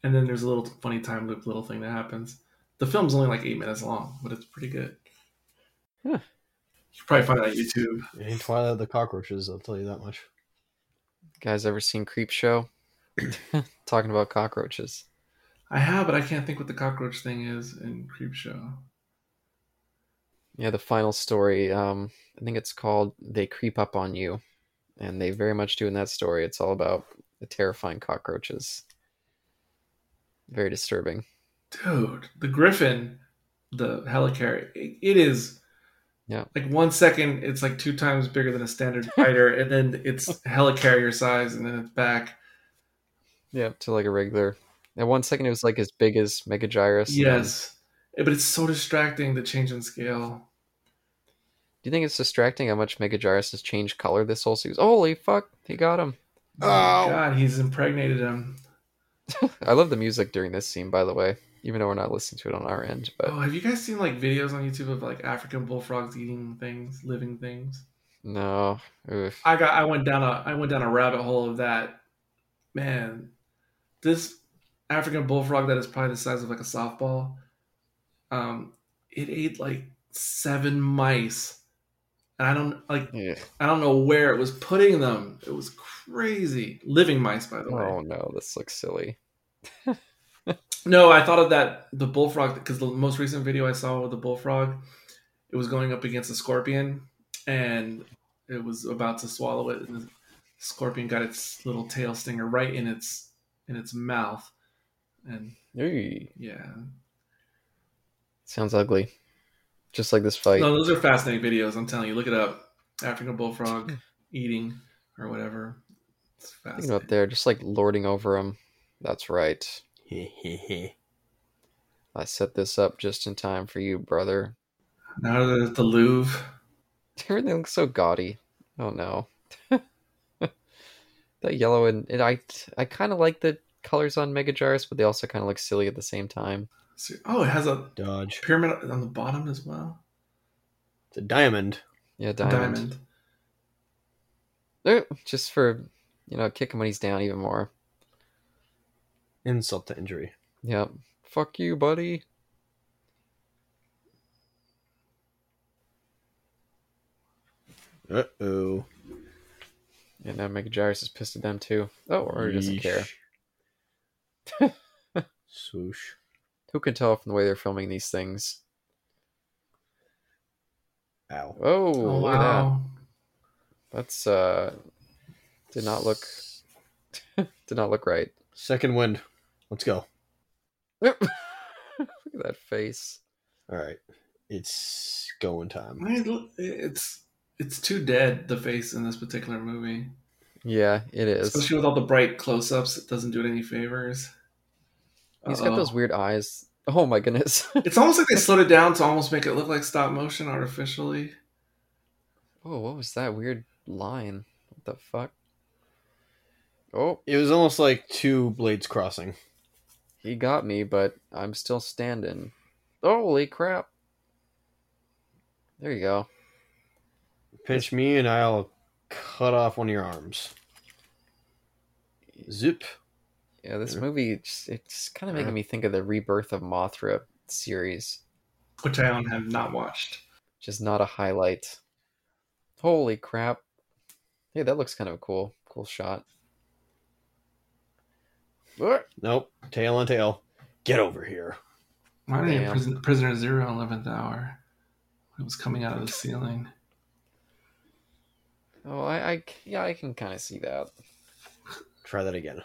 And then there's a little funny time loop little thing that happens. The film's only like eight minutes long, but it's pretty good. Huh. You probably find it on YouTube. It ain't Twilight of the Cockroaches, I'll tell you that much. guys ever seen Creepshow? Talking about cockroaches. I have, but I can't think what the cockroach thing is in Creepshow. Yeah, the final story. Um, I think it's called "They Creep Up on You," and they very much do in that story. It's all about the terrifying cockroaches. Very disturbing. Dude, the griffin, the helicarrier, it, it is. Yeah. Like one second, it's like two times bigger than a standard fighter, and then it's helicarrier size, and then it's back. Yeah, to like a regular. At one second, it was like as big as Megaguirus. and Yes, Eh, but it's so distracting the change in scale. Do you think it's distracting how much Megaguirus has changed color this whole series? Holy fuck, he got him. Oh my God, he's impregnated him. I love the music during this scene, by the way, even though we're not listening to it on our end. But Oh, have you guys seen like videos on YouTube of like African bullfrogs eating things, living things? no, Oof. I got I went down a I went down a rabbit hole of that. Man, this African bullfrog that is probably the size of like a softball um, it ate like seven mice. And I don't like. Ugh. I don't know where it was putting them. It was crazy. Living mice, by the way. Oh no, this looks silly. No, I thought of that the bullfrog because the most recent video I saw with the bullfrog, it was going up against a scorpion, and it was about to swallow it, and the scorpion got its little tail stinger right in its in its mouth, and Hey, yeah, sounds ugly. Just like this fight. no, those are fascinating videos. I'm telling you, look it up. African bullfrog hmm. eating or whatever. It's Thinking fascinating. up there, just like lording over him. That's right. I set this up just in time for you, brother. Now there's the Louvre. Everything looks so gaudy. Oh no. that yellow and, and I I kind of like the colors on Mega Jars, but they also kind of look silly at the same time. Oh, it has a Dodge. pyramid on the bottom as well. It's a diamond. Yeah, A diamond. diamond. Just for you know, kick him when he's down even more. Insult to injury. Yep. Fuck you, buddy. Uh oh. And now Mega Jars is pissed at them too. Oh, or he doesn't care. Swoosh. Who can tell from the way they're filming these things? Ow. Oh, Oh look at that. wow! That's uh did not look did not look right. Second wind. Let's go. look at that face. All right. It's going time. It's it's too dead. The face in this particular movie, Yeah, it is. especially with all the bright close-ups, it doesn't do it any favors. He's got those weird eyes. Oh my goodness. It's almost like they slowed it down to almost make it look like stop motion artificially. oh, what was that weird line? What the fuck? Oh, It was almost like two blades crossing. he got me, but I'm still standing. Holy crap. There you go. Pinch me and I'll cut off one of your arms. Zip. Yeah, this movie just, it's kind of making me think of the Rebirth of Mothra series. which I own have not watched. Just not a highlight. Holy crap. Hey, that looks kind of a cool cool shot. Nope. Tail on tail. Get over here. Why didn't Prison, Prisoner Zero eleventh hour? It was coming out of the ceiling. Oh, I, I yeah, I can kind of see that. Try that again.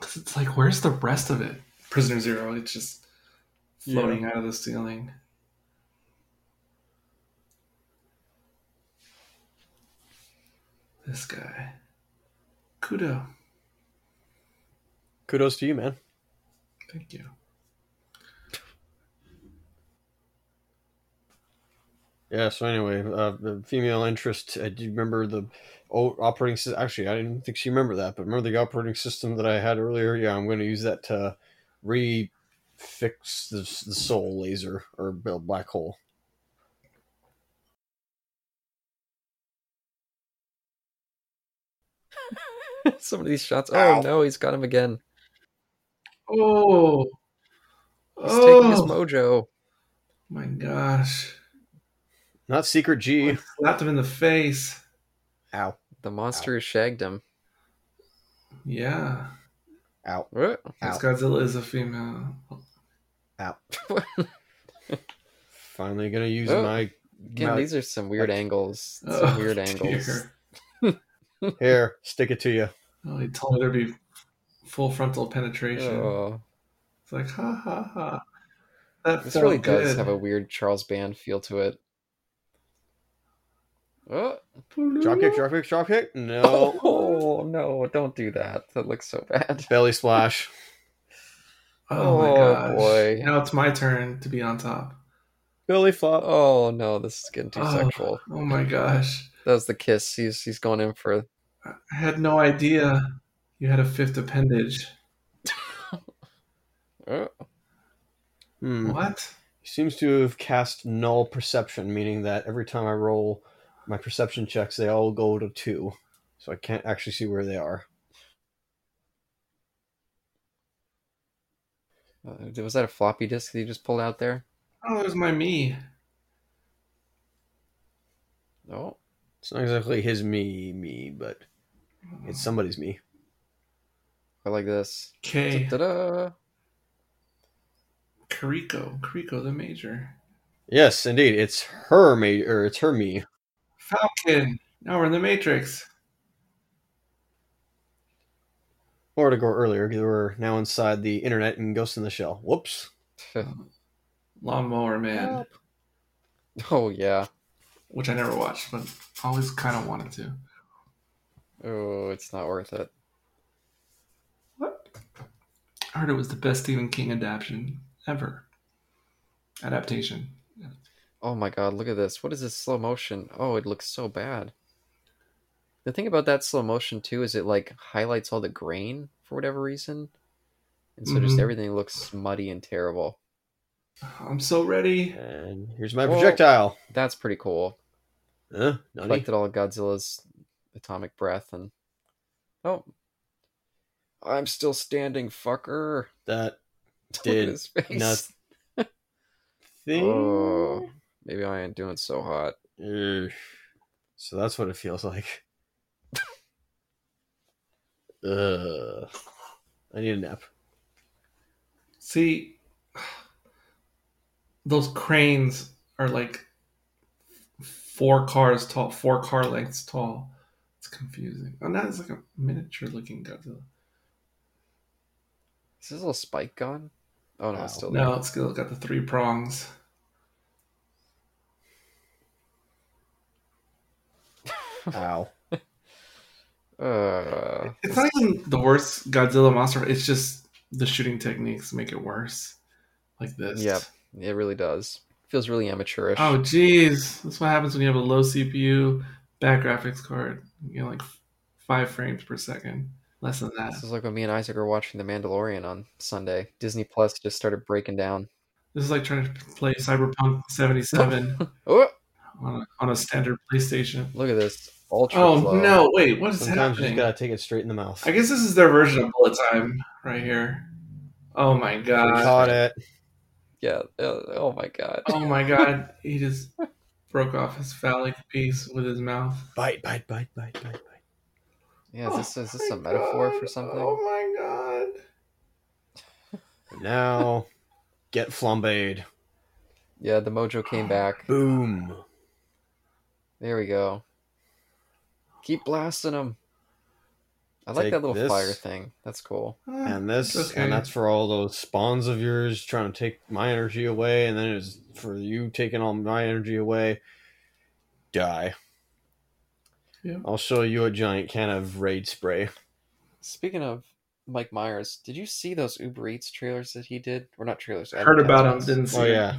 'Cause it's like, where's the rest of it? Prisoner Zero. It's just floating out of the ceiling. This guy. Kudo. Kudos to you, man. Thank you. Yeah. So anyway, uh, the female interest. Uh, do you remember the oh, operating system? Actually, I didn't think she remember that, but remember the operating system that I had earlier? Yeah, I'm going to use that to refix the, the soul laser or build black hole. Some of these shots. Ow. Oh no, he's got him again. Oh. He's taking his oh mojo. my gosh. Not secret G. I slapped him in the face. Ow. The monster has shagged him. Yeah. Ow. What? This Godzilla is a female. Finally going to use Oh. my. Again, these are some weird Like- angles. Some Oh, weird dear. angles. Here, stick it to you. Oh, he told me there'd be full frontal penetration. Oh, It's like, ha ha ha. That this felt really does have a weird Charles Band feel to it. Oh. Drop kick, drop kick, drop kick. No. oh no! Don't do that. That looks so bad. Belly splash. Oh, my Oh, gosh. boy. Now it's my turn to be on top. Belly flop. Oh no! This is getting too Oh. sexual. Oh my gosh. That was the kiss. He's he's going in for. I had no idea you had a fifth appendage. Oh, Hmm. What? He seems to have cast null perception, meaning that every time I roll my perception checks, they all go to two. So I can't actually see where they are. uh, was that a floppy disk that you just pulled out there? Oh, there's my me. Oh, It's not exactly his me, me, but it's somebody's me. I like this. Okay. Da-da-da. Kiriko. Kiriko the Major. Yes, indeed, it's her me, or it's her me. Falcon. Now we're in the Matrix. Or to go earlier, we're now inside the internet and Ghost in the Shell. Whoops. Lawnmower Man, Help. Oh yeah. which I never watched, but always kind of wanted to. Oh, it's not worth it. What? I heard it was the best Stephen King adaptation ever. Adaptation. Oh my god, look at this. What is this slow motion? Oh, it looks so bad. The thing about that slow motion too is it like highlights all the grain for whatever reason. And so just Mhm. everything looks muddy and terrible. I'm so ready. And here's my Well- projectile. That's pretty cool. Huh? Nani? Collected all of Godzilla's atomic breath and Oh. I'm still standing, fucker. That Look Did at his face. nothing. thing. Oh, maybe I ain't doing so hot. Ugh. So that's what it feels like. Ugh. I need a nap. See, those cranes are like four cars tall, four car lengths tall. It's confusing. Oh, now it's like a miniature looking Godzilla. Is this a little spike gone? Oh no, Wow. it's still there. No, it's still got the three prongs. Ow. Uh, It's not even the worst Godzilla monster. It's just the shooting techniques make it worse. Like this. Yep. it really does. Feels really amateurish. Oh, jeez. That's what happens when you have a low CPU, bad graphics card. You know, like five frames per second. Less than that. This is like when me and Isaac were watching The Mandalorian on Sunday. Disney Plus just started breaking down. This is like trying to play Cyberpunk 77 Oh, on a, on a standard PlayStation. look at this. Ultra Oh, flow. no. Wait, what is Sometimes you happening? just gotta take it straight in the mouth. I guess this is their version of bullet time right here. Oh, my We God. caught it. Yeah. uh, oh my god. Oh, my God. He just broke off his phallic piece with his mouth. Bite, bite, bite, bite, bite, bite. Yeah, is this, is this Oh a my metaphor for something? Oh, my God. Now, get flambéed. Yeah, the mojo came back. Boom. There we go. Keep blasting them. I like Take that little this. fire thing. That's cool. Ah, And this, okay. and that's for all those spawns of yours trying to take my energy away, and then it's for you taking all my energy away. Die. Yeah. I'll show you a giant can of raid spray. Speaking of Mike Myers, did you see those Uber Eats trailers that he did? Or not trailers? I Heard about them, didn't see Oh him. yeah,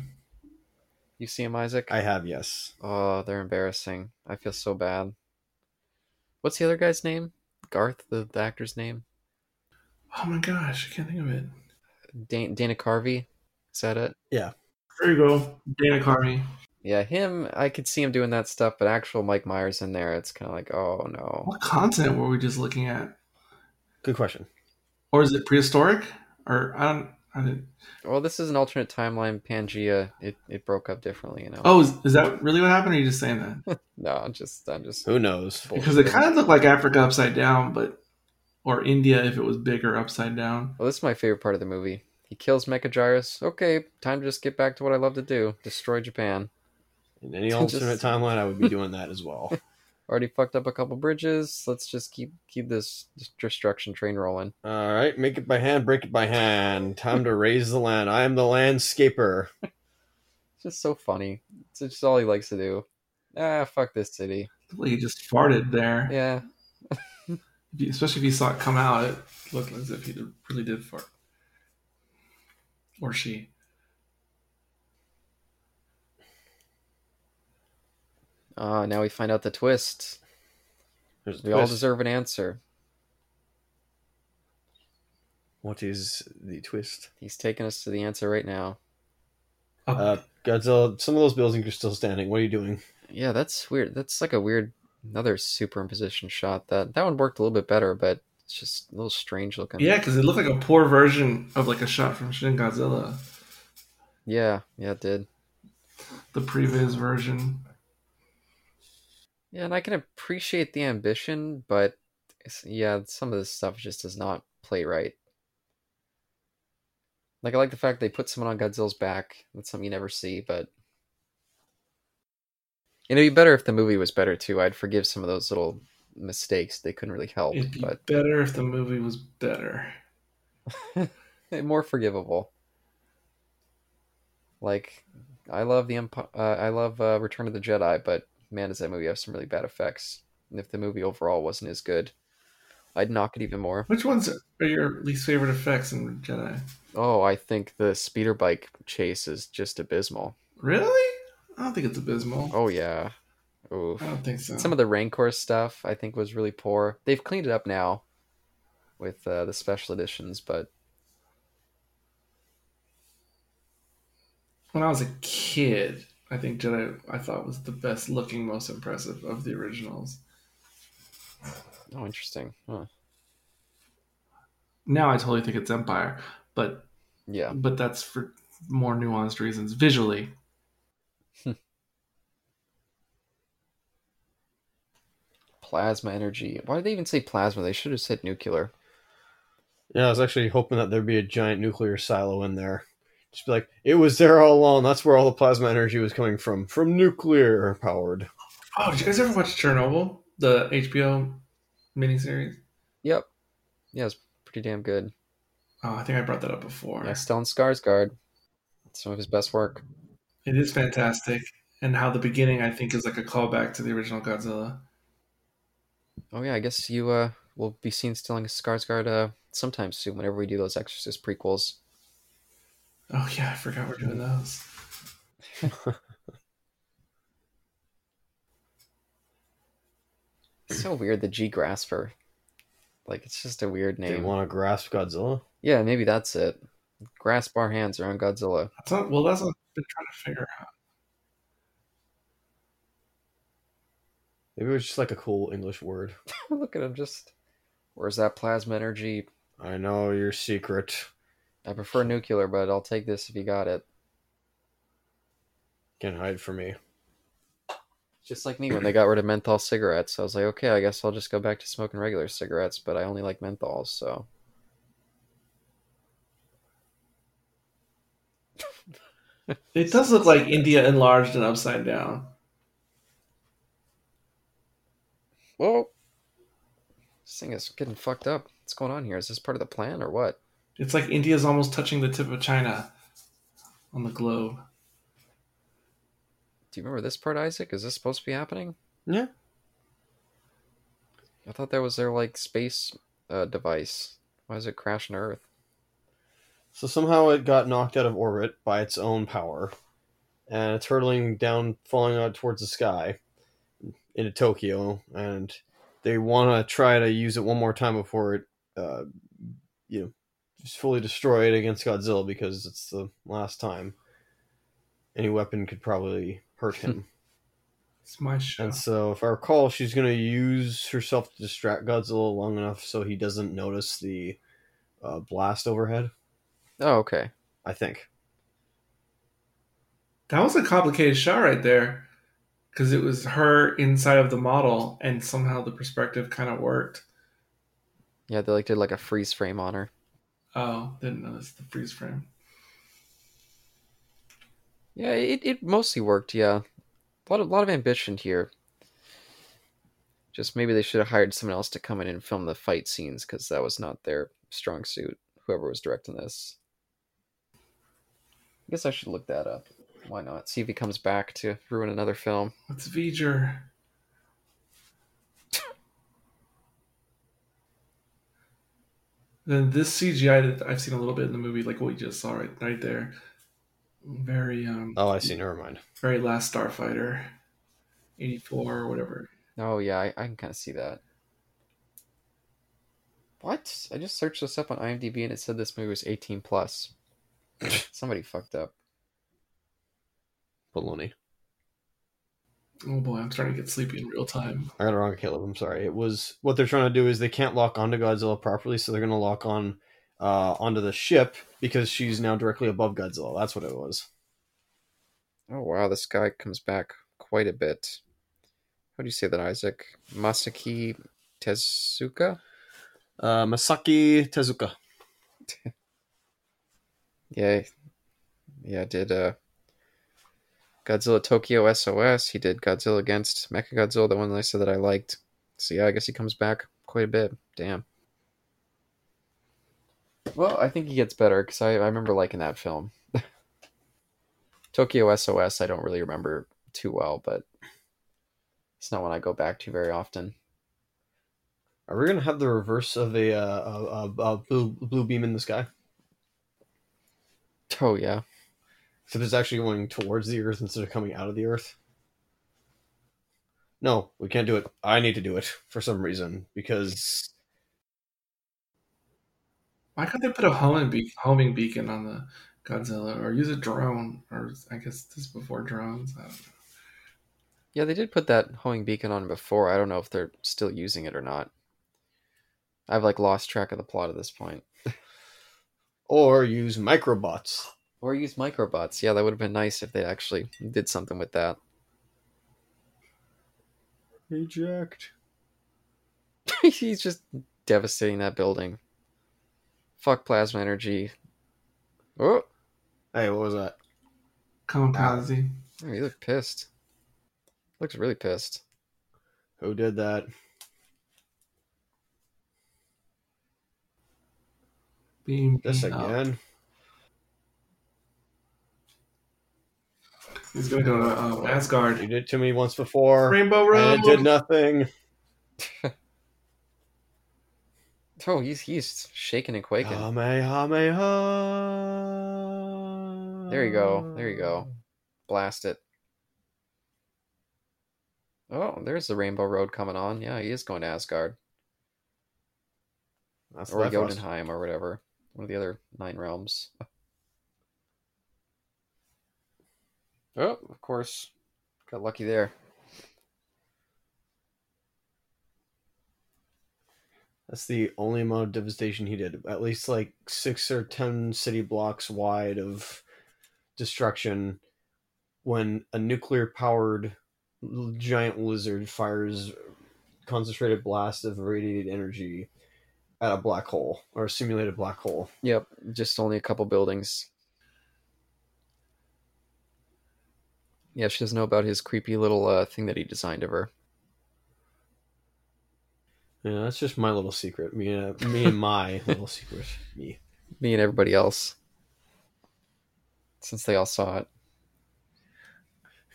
You see him, Isaac? I have yes. Oh, they're embarrassing. I feel so bad. What's the other guy's name? Garth, the, the actor's name? Oh, my gosh. I can't think of it. Dan- Dana Carvey? Is that it? Yeah. There you go. Dana Carvey. Yeah, him. I could see him doing that stuff, but actual Mike Myers in there, it's kind of like, oh no. What continent were we just looking at? Good question. Or is it prehistoric? Or I don't. I didn't. Well, this is an alternate timeline. Pangea, it, it broke up differently, you know. Oh, is, is that really what happened? Or are you just saying that? no, I'm just, I'm just. Who knows? Because it kind of looked like Africa upside down, but or India if it was bigger upside down. Well, this is my favorite part of the movie. He kills Megaguirus. Okay, time to just get back to what I love to do: destroy Japan. In any Just- alternate timeline, I would be doing that as well. Already fucked up a couple bridges. Let's just keep keep this destruction train rolling. All right, make it by hand, break it by hand. Time to raise the land. I am the landscaper. It's just so funny. It's just all he likes to do. Ah, fuck this city. Like he just farted there. Yeah, If you- Especially if you saw it come out, it looked as if he did, really did fart. Or she. Ah, now we find out the twist. There's a We all deserve an answer. What is the twist? He's taking us to the answer right now. Oh, Uh, Godzilla. Some of those buildings are still standing. What are you doing? Yeah, that's weird. That's like a weird another superimposition shot. That that one worked a little bit better, but it's just a little strange looking. yeah, because it looked like a poor version of like a shot from Shin Godzilla. Yeah, yeah, it did. The previs version. Yeah, and I can appreciate the ambition, but yeah, some of this stuff just does not play right. Like I like the fact they put someone on Godzilla's back. That's something you never see, but and it'd be better if the movie was better too. I'd forgive some of those little mistakes they couldn't really help, It'd be but better if the movie was better. more forgivable. Like I love the Empire. Uh, I love uh, Return of the Jedi, but man, does that movie have some really bad effects. And if the movie overall wasn't as good, I'd knock it even more. Which ones are your least favorite effects in Jedi? Oh, I think the speeder bike chase is just abysmal. Really? I don't think it's abysmal. Oh yeah. Oof. I don't think so. Some of the Rancor stuff I think was really poor. They've cleaned it up now with uh, the special editions, but when I was a kid, I think Jedi I thought was the best looking, most impressive of the originals. oh, interesting. Huh. Now I totally think it's Empire, but Yeah. but that's for more nuanced reasons. Visually, Plasma energy. Why did they even say plasma? They should have said nuclear. Yeah, I was actually hoping that there'd be a giant nuclear silo in there. Just be like, it was there all along. That's where all the plasma energy was coming from, from nuclear powered. oh, did you guys ever watch Chernobyl, the HBO miniseries? Yep. Yeah, it's pretty damn good. Oh, I think I brought that up before. Yeah, Stellan Skarsgård. Some of his best work. It is fantastic, and how the beginning I think is like a callback to the original Godzilla. Oh yeah, I guess you uh will be seen Stellan Skarsgård uh sometime soon whenever we do those Exorcist prequels. Oh yeah, I forgot we're doing those. So weird, the G Grasper. Like it's just a weird name. They want to grasp Godzilla. Yeah, maybe that's it. Grasp our hands around Godzilla. That's not, well, that's what I've been trying to figure out. Maybe it was just like a cool English word. Look at him just. Where's that plasma energy? I know your secret. I prefer nuclear, but I'll take this if you got it. Can't hide from me. Just like me when they got rid of menthol cigarettes, I was like, okay, I guess I'll just go back to smoking regular cigarettes, but I only like menthols, so. It does look like India enlarged and upside down. Whoa! This thing is getting fucked up. What's going on here? Is this part of the plan or what? It's like India's almost touching the tip of China on the globe. Do you remember this part, Isaac? Is this supposed to be happening? Yeah. I thought that was their like space uh, device. Why is it crashing Earth? So somehow it got knocked out of orbit by its own power, and it's hurtling down, falling out towards the sky into Tokyo, and they want to try to use it one more time before it, uh, you know, is fully destroyed against Godzilla because it's the last time. Any weapon could probably hurt him. It's my show. And so, if I recall, she's going to use herself to distract Godzilla long enough so he doesn't notice the uh, blast overhead. Oh, okay. I think. That was a complicated shot right there. Because it was her inside of the model, and somehow the perspective kind of worked. Yeah, they like did like a freeze frame on her. Oh, didn't notice the freeze frame. Yeah, it, it mostly worked. Yeah, a lot of lot of ambition here. Just maybe they should have hired someone else to come in and film the fight scenes because that was not their strong suit. Whoever was directing this. I guess I should look that up. Why not? See if he comes back to ruin another film. What's V'ger? Then this CGI that I've seen a little bit in the movie, like what you just saw right, right there, very um, Oh, I see. Never mind. very Last Starfighter, eighty four or whatever. Oh yeah, I, I can kind of see that. What? I just searched this up on IMDb and it said this movie was 18 plus. Somebody fucked up. Baloney. Oh boy, I'm starting to get sleepy in real time. I got it wrong, Caleb. I'm sorry. It was what they're trying to do is they can't lock onto Godzilla properly, so they're going to lock on uh, onto the ship because she's now directly above Godzilla. That's what it was. Oh wow, this guy comes back quite a bit. How do you say that, Isaac? Masaki Tezuka? Uh, Masaki Tezuka. Yeah, yeah. Did uh, Godzilla Tokyo SOS? He did Godzilla against Mechagodzilla, the one that I said that I liked. So yeah, I guess he comes back quite a bit. Damn. Well, I think he gets better because I, I remember liking that film. Tokyo SOS, I don't really remember too well, but it's not one I go back to very often. Are we gonna have the reverse of a, uh, a, a, a blue blue beam in the sky? Oh yeah, Except it's actually going towards the Earth instead of coming out of the Earth. No, we can't do it. I need to do it for some reason because Why can't they put a homing, be- homing beacon on the Godzilla or use a drone? Or I guess this is before drones. I don't know. yeah, they did put that homing beacon on before. I don't know if they're still using it or not. I've like lost track of the plot at this point. or use microbots. Or use microbots. Yeah, that would have been nice if they actually did something with that. Eject. He's just devastating that building. Fuck plasma energy. Oh, Hey, what was that? Kamikaze. oh, he looked pissed. Looks really pissed. Who did that? Beam. This again. up. He's gonna go to um, Asgard. You did it to me once before, Rainbow Road. and it did nothing. Oh, he's he's shaking and quaking. Kamehameha. There you go. There you go. Blast it. Oh, there's the Rainbow Road coming on. Yeah, he is going to Asgard. That's or Bifrost. Jotunheim or whatever. One of the other nine realms. Oh, of course. Got lucky there. That's the only amount of devastation he did. At least like six or ten city blocks wide of destruction when a nuclear powered giant lizard fires concentrated blast of radiated energy at a black hole or a simulated black hole. Yep, just only a couple buildings. Yeah, she doesn't know about his creepy little uh, thing that he designed of her. Yeah, that's just my little secret. Me and me and my little secret. Me. Me and everybody else. Since they all saw it.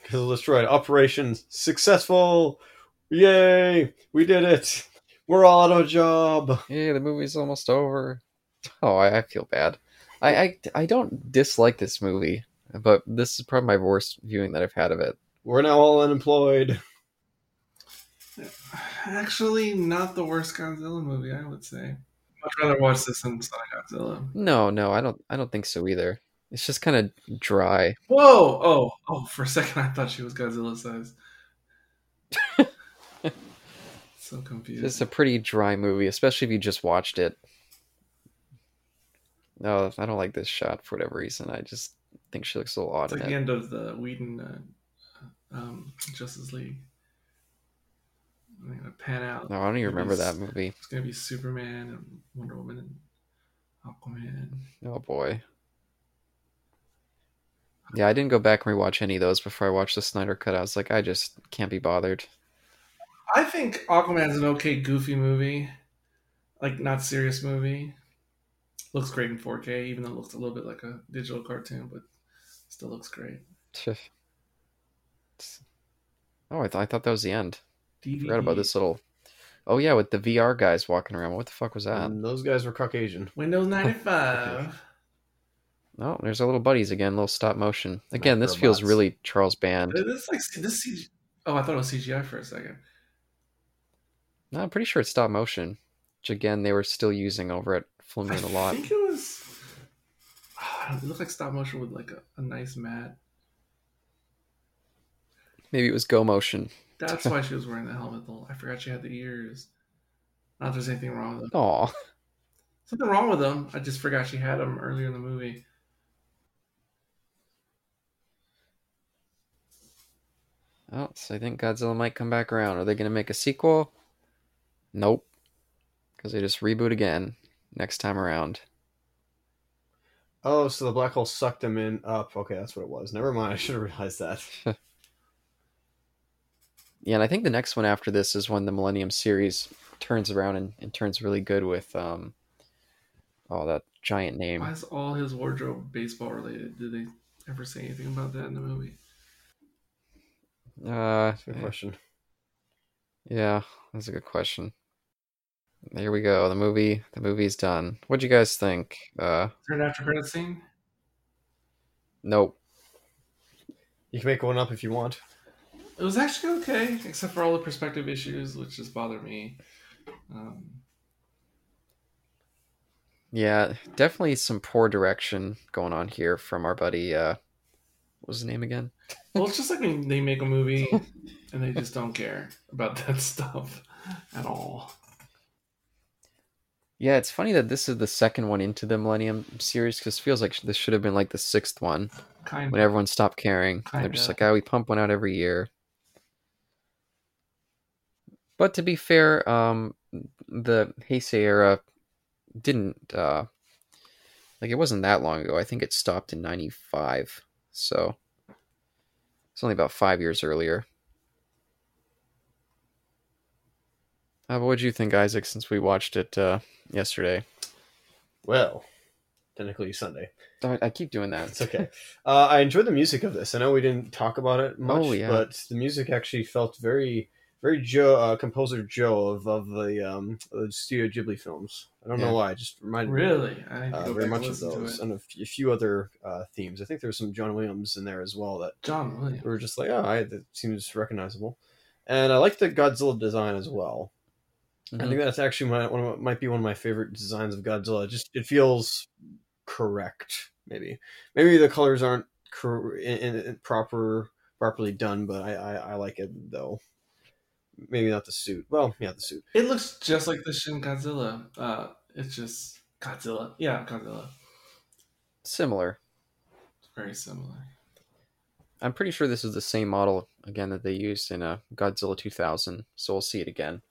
Kill destroyed. Operation successful. Yay! We did it. We're all out of a job. Yeah, the movie's almost over. Oh, I, I feel bad. I, I I don't dislike this movie, but this is probably my worst viewing that I've had of it. We're now all unemployed. Actually, not the worst Godzilla movie, I would say. Much rather watch this than Sonic Godzilla. No, no, I don't I don't think so either. It's just kind of dry. Whoa! Oh, oh! For a second, I thought she was Godzilla size. so confused. It's a pretty dry movie, especially if you just watched it. No, I don't like this shot for whatever reason. I just think she looks a little odd It's like the end of the Whedon uh, um, Justice League. I'm gonna pan out. No, I don't even remember that movie. It's gonna be Superman and Wonder Woman and Aquaman. Oh boy. Yeah, I didn't go back and rewatch any of those before I watched the Snyder cut. I was like, I just can't be bothered. I think Aquaman's an okay, goofy movie, like not serious movie. Looks great in 4K, even though it looks a little bit like a digital cartoon, but still looks great. Oh, I, th- I thought that was the end. DVD. Forgot about this little. Oh yeah, with the VR guys walking around. What the fuck was that? And those guys were Caucasian. Windows 95. Oh, there's our little buddies again. Little stop motion. Again, this feels really Charles Band. this like this CG. Oh, I thought it was CGI for a second. No, I'm pretty sure it's stop motion. Which again, they were still using over at Full I Moon a lot. I think it was. It looked like stop motion with like a, a nice mat. Maybe it was Go Motion. That's why she was wearing the helmet. Though I forgot she had the ears. Not there's anything wrong with them. Aw. Something wrong with them. I just forgot she had them earlier in the movie. Oh, so I think Godzilla might come back around. Are they going to make a sequel? Nope. Because they just reboot again next time around. Oh, so the black hole sucked them in up. Okay, that's what it was. Never mind. I should have realized that. Yeah, and I think the next one after this is when the Millennium series turns around and, and turns really good with um oh that giant name. Why is all his wardrobe baseball related? Did they ever say anything about that in the movie? Uh Good question. yeah, that's a good question. Here we go. The movie the movie's done. What'd you guys think? Uh Is there an after credit scene? nope. You can make one up if you want. It was actually okay, except for all the perspective issues, which just bother me. Um, Yeah, definitely some poor direction going on here from our buddy uh what was his name again? well, it's just like when they make a movie and they just don't care about that stuff at all. Yeah, it's funny that this is the second one into the Millennium series because it feels like this should have been like the sixth one Kind when everyone stopped caring. They're just like, oh, we pump one out every year. But to be fair, um, the Heisei era didn't uh, like it wasn't that long ago. I think it stopped in '95, so it's only about five years earlier. Uh, what did you think, Isaac? Since we watched it uh, yesterday, Well, technically Sunday. I, I keep doing that. It's okay. uh, I enjoyed the music of this. I know we didn't talk about it much, Oh, yeah. but the music actually felt very, very Joe, uh, composer Joe of, of the um, the Studio Ghibli films. I don't Yeah. know why. It just reminded me Really? I need to uh, very much and of those, and a f- a few other uh, themes. I think there was some John Williams in there as well that John Williams. we were just like, oh, I, that seems recognizable. And I like the Godzilla design as well. I Mhm. think that's actually my, one of might be one of my favorite designs of Godzilla. Just it feels correct. Maybe maybe the colors aren't cor- in, in, in proper properly done, but I, I I like it though. Maybe not the suit. Well, yeah, the suit. It looks just like the Shin Godzilla. Uh, it's just Godzilla. Yeah, Godzilla. Similar. Very similar. I'm pretty sure this is the same model again that they used in uh, Godzilla 2000, so we'll see it again.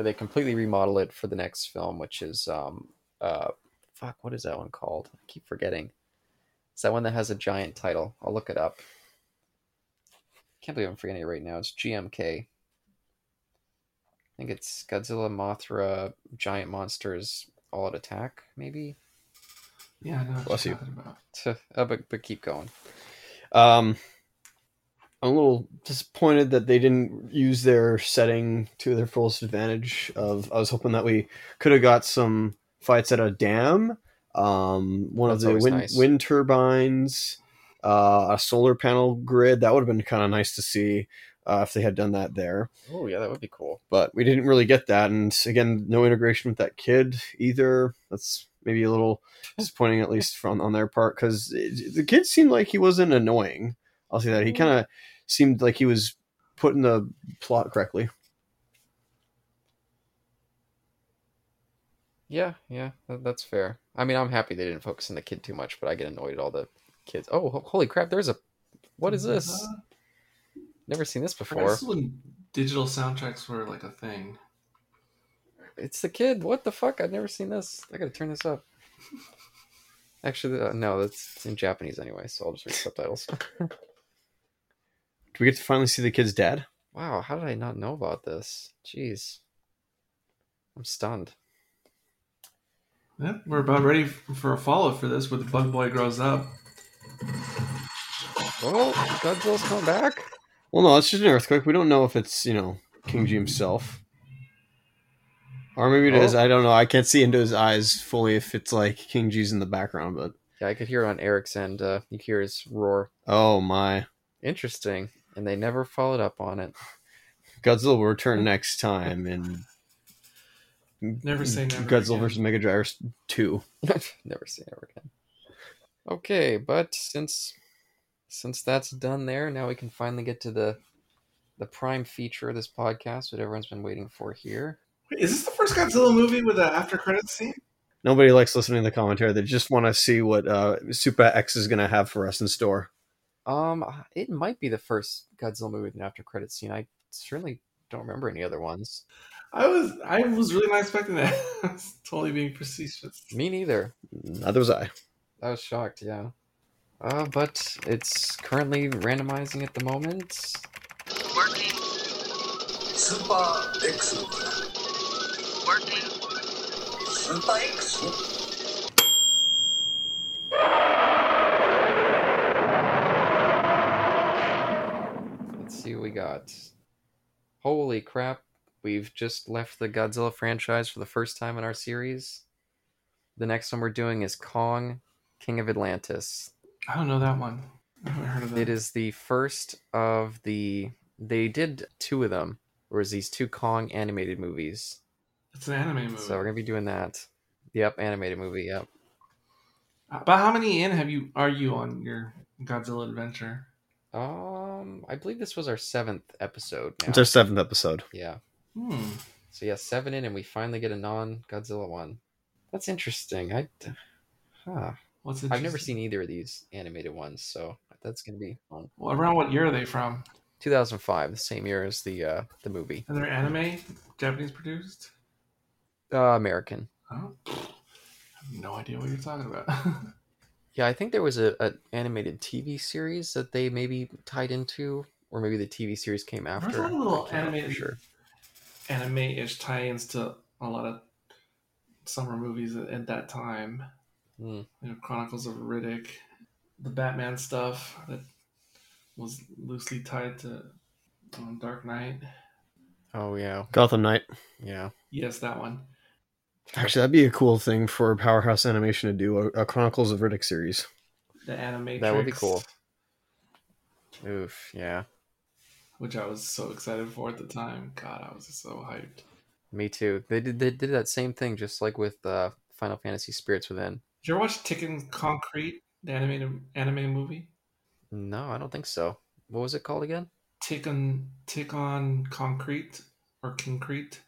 But they completely remodel it for the next film, which is um uh fuck, what is that one called? I keep forgetting. It's that one that has a giant title. I'll look it up. Can't believe I'm forgetting it right now. It's GMK. I think it's Godzilla, Mothra, Giant Monsters, All at Attack, maybe. Yeah, I know Bless you. Uh, but but keep going. Um, I'm a little disappointed that they didn't use their setting to their fullest advantage. Of I was hoping that we could have got some fights at a dam, um, one That's of the wind, nice. wind turbines, uh, a solar panel grid. That would have been kind of nice to see uh, if they had done that there. Oh yeah, that would be cool. But we didn't really get that, and again, no integration with that kid either. That's maybe a little disappointing, at least from on their part, because the kid seemed like he wasn't annoying. I'll say that he kind of seemed like he was putting the plot correctly. Yeah, yeah, that's fair. I mean, I'm happy they didn't focus on the kid too much, but I get annoyed at all the kids. Oh, holy crap! There's a what is this? Uh, Never seen this I before. guess when digital soundtracks were like a thing. It's the kid. What the fuck? I've never seen this. I gotta turn this up. Actually, uh, no, that's in Japanese anyway, so I'll just read subtitles. Do we get to finally see the kid's dad? wow, how did I not know about this? Jeez, I'm stunned. Yeah, we're about ready for a follow for this with Bug Boy grows up. Oh, Godzilla's coming back. Well, no, it's just an earthquake. We don't know if it's you know King G himself, or maybe it is. Oh. I don't know. I can't see into his eyes fully if it's like King G's in the background, but Yeah, I could hear it on Eric's end. Uh, you hear his roar. oh my, Interesting, and they never followed up on it. Godzilla will return next time and Never say never. Godzilla again. versus Megadrive two. Never say never again. Okay, but since since that's done there, now we can finally get to the the prime feature of this podcast, what everyone's been waiting for here. Wait, is this the first Godzilla movie with an after credits scene? Nobody likes listening to the commentary. They just want to see what uh, Super X is going to have for us in store. Um, it might be the first Godzilla movie with an after credit scene. I certainly don't remember any other ones. I was I was really not expecting that. I was totally being facetious. Me neither. Neither was I. I was shocked. Yeah. Uh, but it's currently randomizing at the moment. Working, Super X. working. Super X. Let's see what we got. Holy crap. We've just left the Godzilla franchise for the first time in our series. The next one we're doing is Kong, King of Atlantis. I don't know that one. I haven't heard of that. It is the first of the. They did two of them. Whereas these two Kong animated movies. It's an anime movie. So we're gonna be doing that. Yep, animated movie. Yep. Uh, About how many in have you are you on your Godzilla adventure? Um, I believe this was our seventh episode. Now. It's our seventh episode. Yeah. Hmm. So yeah, seven in, and we finally get a non-Godzilla one. That's interesting. I, huh. What's I've never seen either of these animated ones, so that's gonna be fun. Well, around what year are they from? 2005, the same year as the uh the movie. And they're anime, Japanese produced. Uh, American. Oh, I have no idea what you're talking about. Yeah, I think there was a, a animated TV series that they maybe tied into, or maybe the TV series came after. There's a lot of little I can't remember animated- sure. Anime-ish tie-ins to a lot of summer movies at, at that time. Hmm. You know, Chronicles of Riddick, the Batman stuff that was loosely tied to um, Dark Knight. Oh yeah, Gotham Knight. yeah. Yes, that one. Actually, that'd be a cool thing for Powerhouse Animation to do a, a Chronicles of Riddick series. The anime. That would be cool. Oof, yeah. Which I was so excited for at the time. God, I was so hyped. Me too. They did they did that same thing, just like with uh, Final Fantasy Spirits Within. Did you ever watch Tekkonkinkreet, the animated anime movie? No, I don't think so. What was it called again? Tick on Tick on Concrete or Concrete.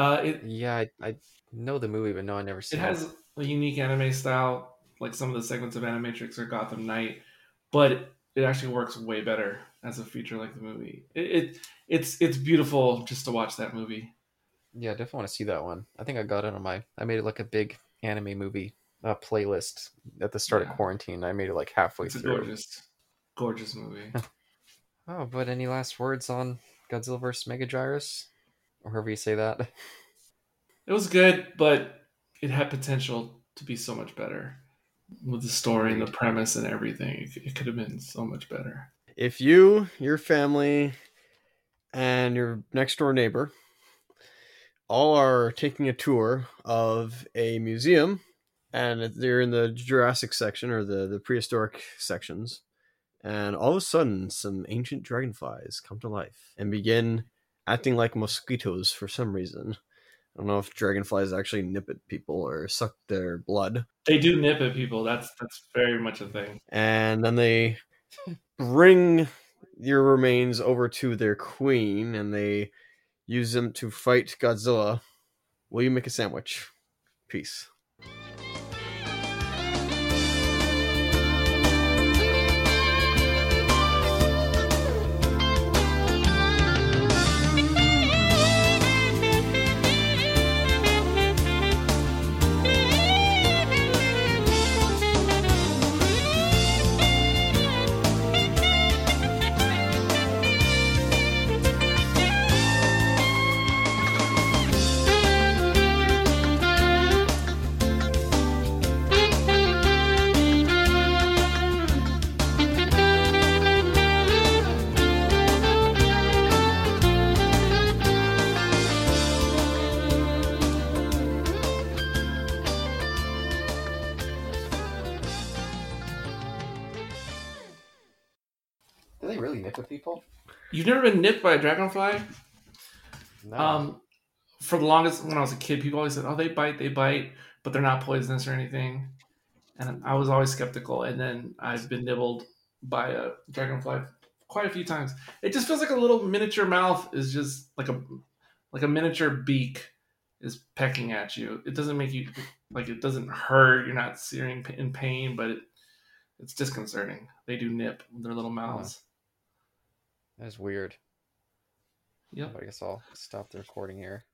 Uh, it Yeah, I, I know the movie, but no, I never seen it. It has a unique anime style, like some of the segments of Animatrix or Gotham Knight, but it, actually works way better as a feature like the movie. It, it it's it's beautiful just to watch that movie. Yeah, I definitely want to see that one. I think I got it on my. I made it like a big anime movie uh, playlist at the start Yeah. of quarantine. I made it like halfway through. It's a through. gorgeous, gorgeous movie. Oh, but any last words on Godzilla vs. Megaguirus, or however you say that? It was good, but it had potential to be so much better with the story and the premise and everything. It, could have been so much better. If you, your family, and your next door neighbor all are taking a tour of a museum, and they're in the Jurassic section or the, the prehistoric sections, and all of a sudden some ancient dragonflies come to life and begin acting like mosquitoes for some reason. I don't know if dragonflies actually nip at people or suck their blood. They do nip at people. That's that's very much a thing. and then they bring your remains over to their queen and they use them to fight Godzilla. Will you make a sandwich? Peace. You've never been nipped by a dragonfly? No. Um, for the longest, when I was a kid, people always said, "Oh, they bite, they bite, but they're not poisonous or anything." And I was always skeptical. And then I've been nibbled by a dragonfly quite a few times. It just feels like a little miniature mouth is just like a like a miniature beak is pecking at you. It doesn't make you like it doesn't hurt. You're not searing in pain, but it It's disconcerting. They do nip their little mouths. That is weird. Yep. I guess I'll stop the recording here.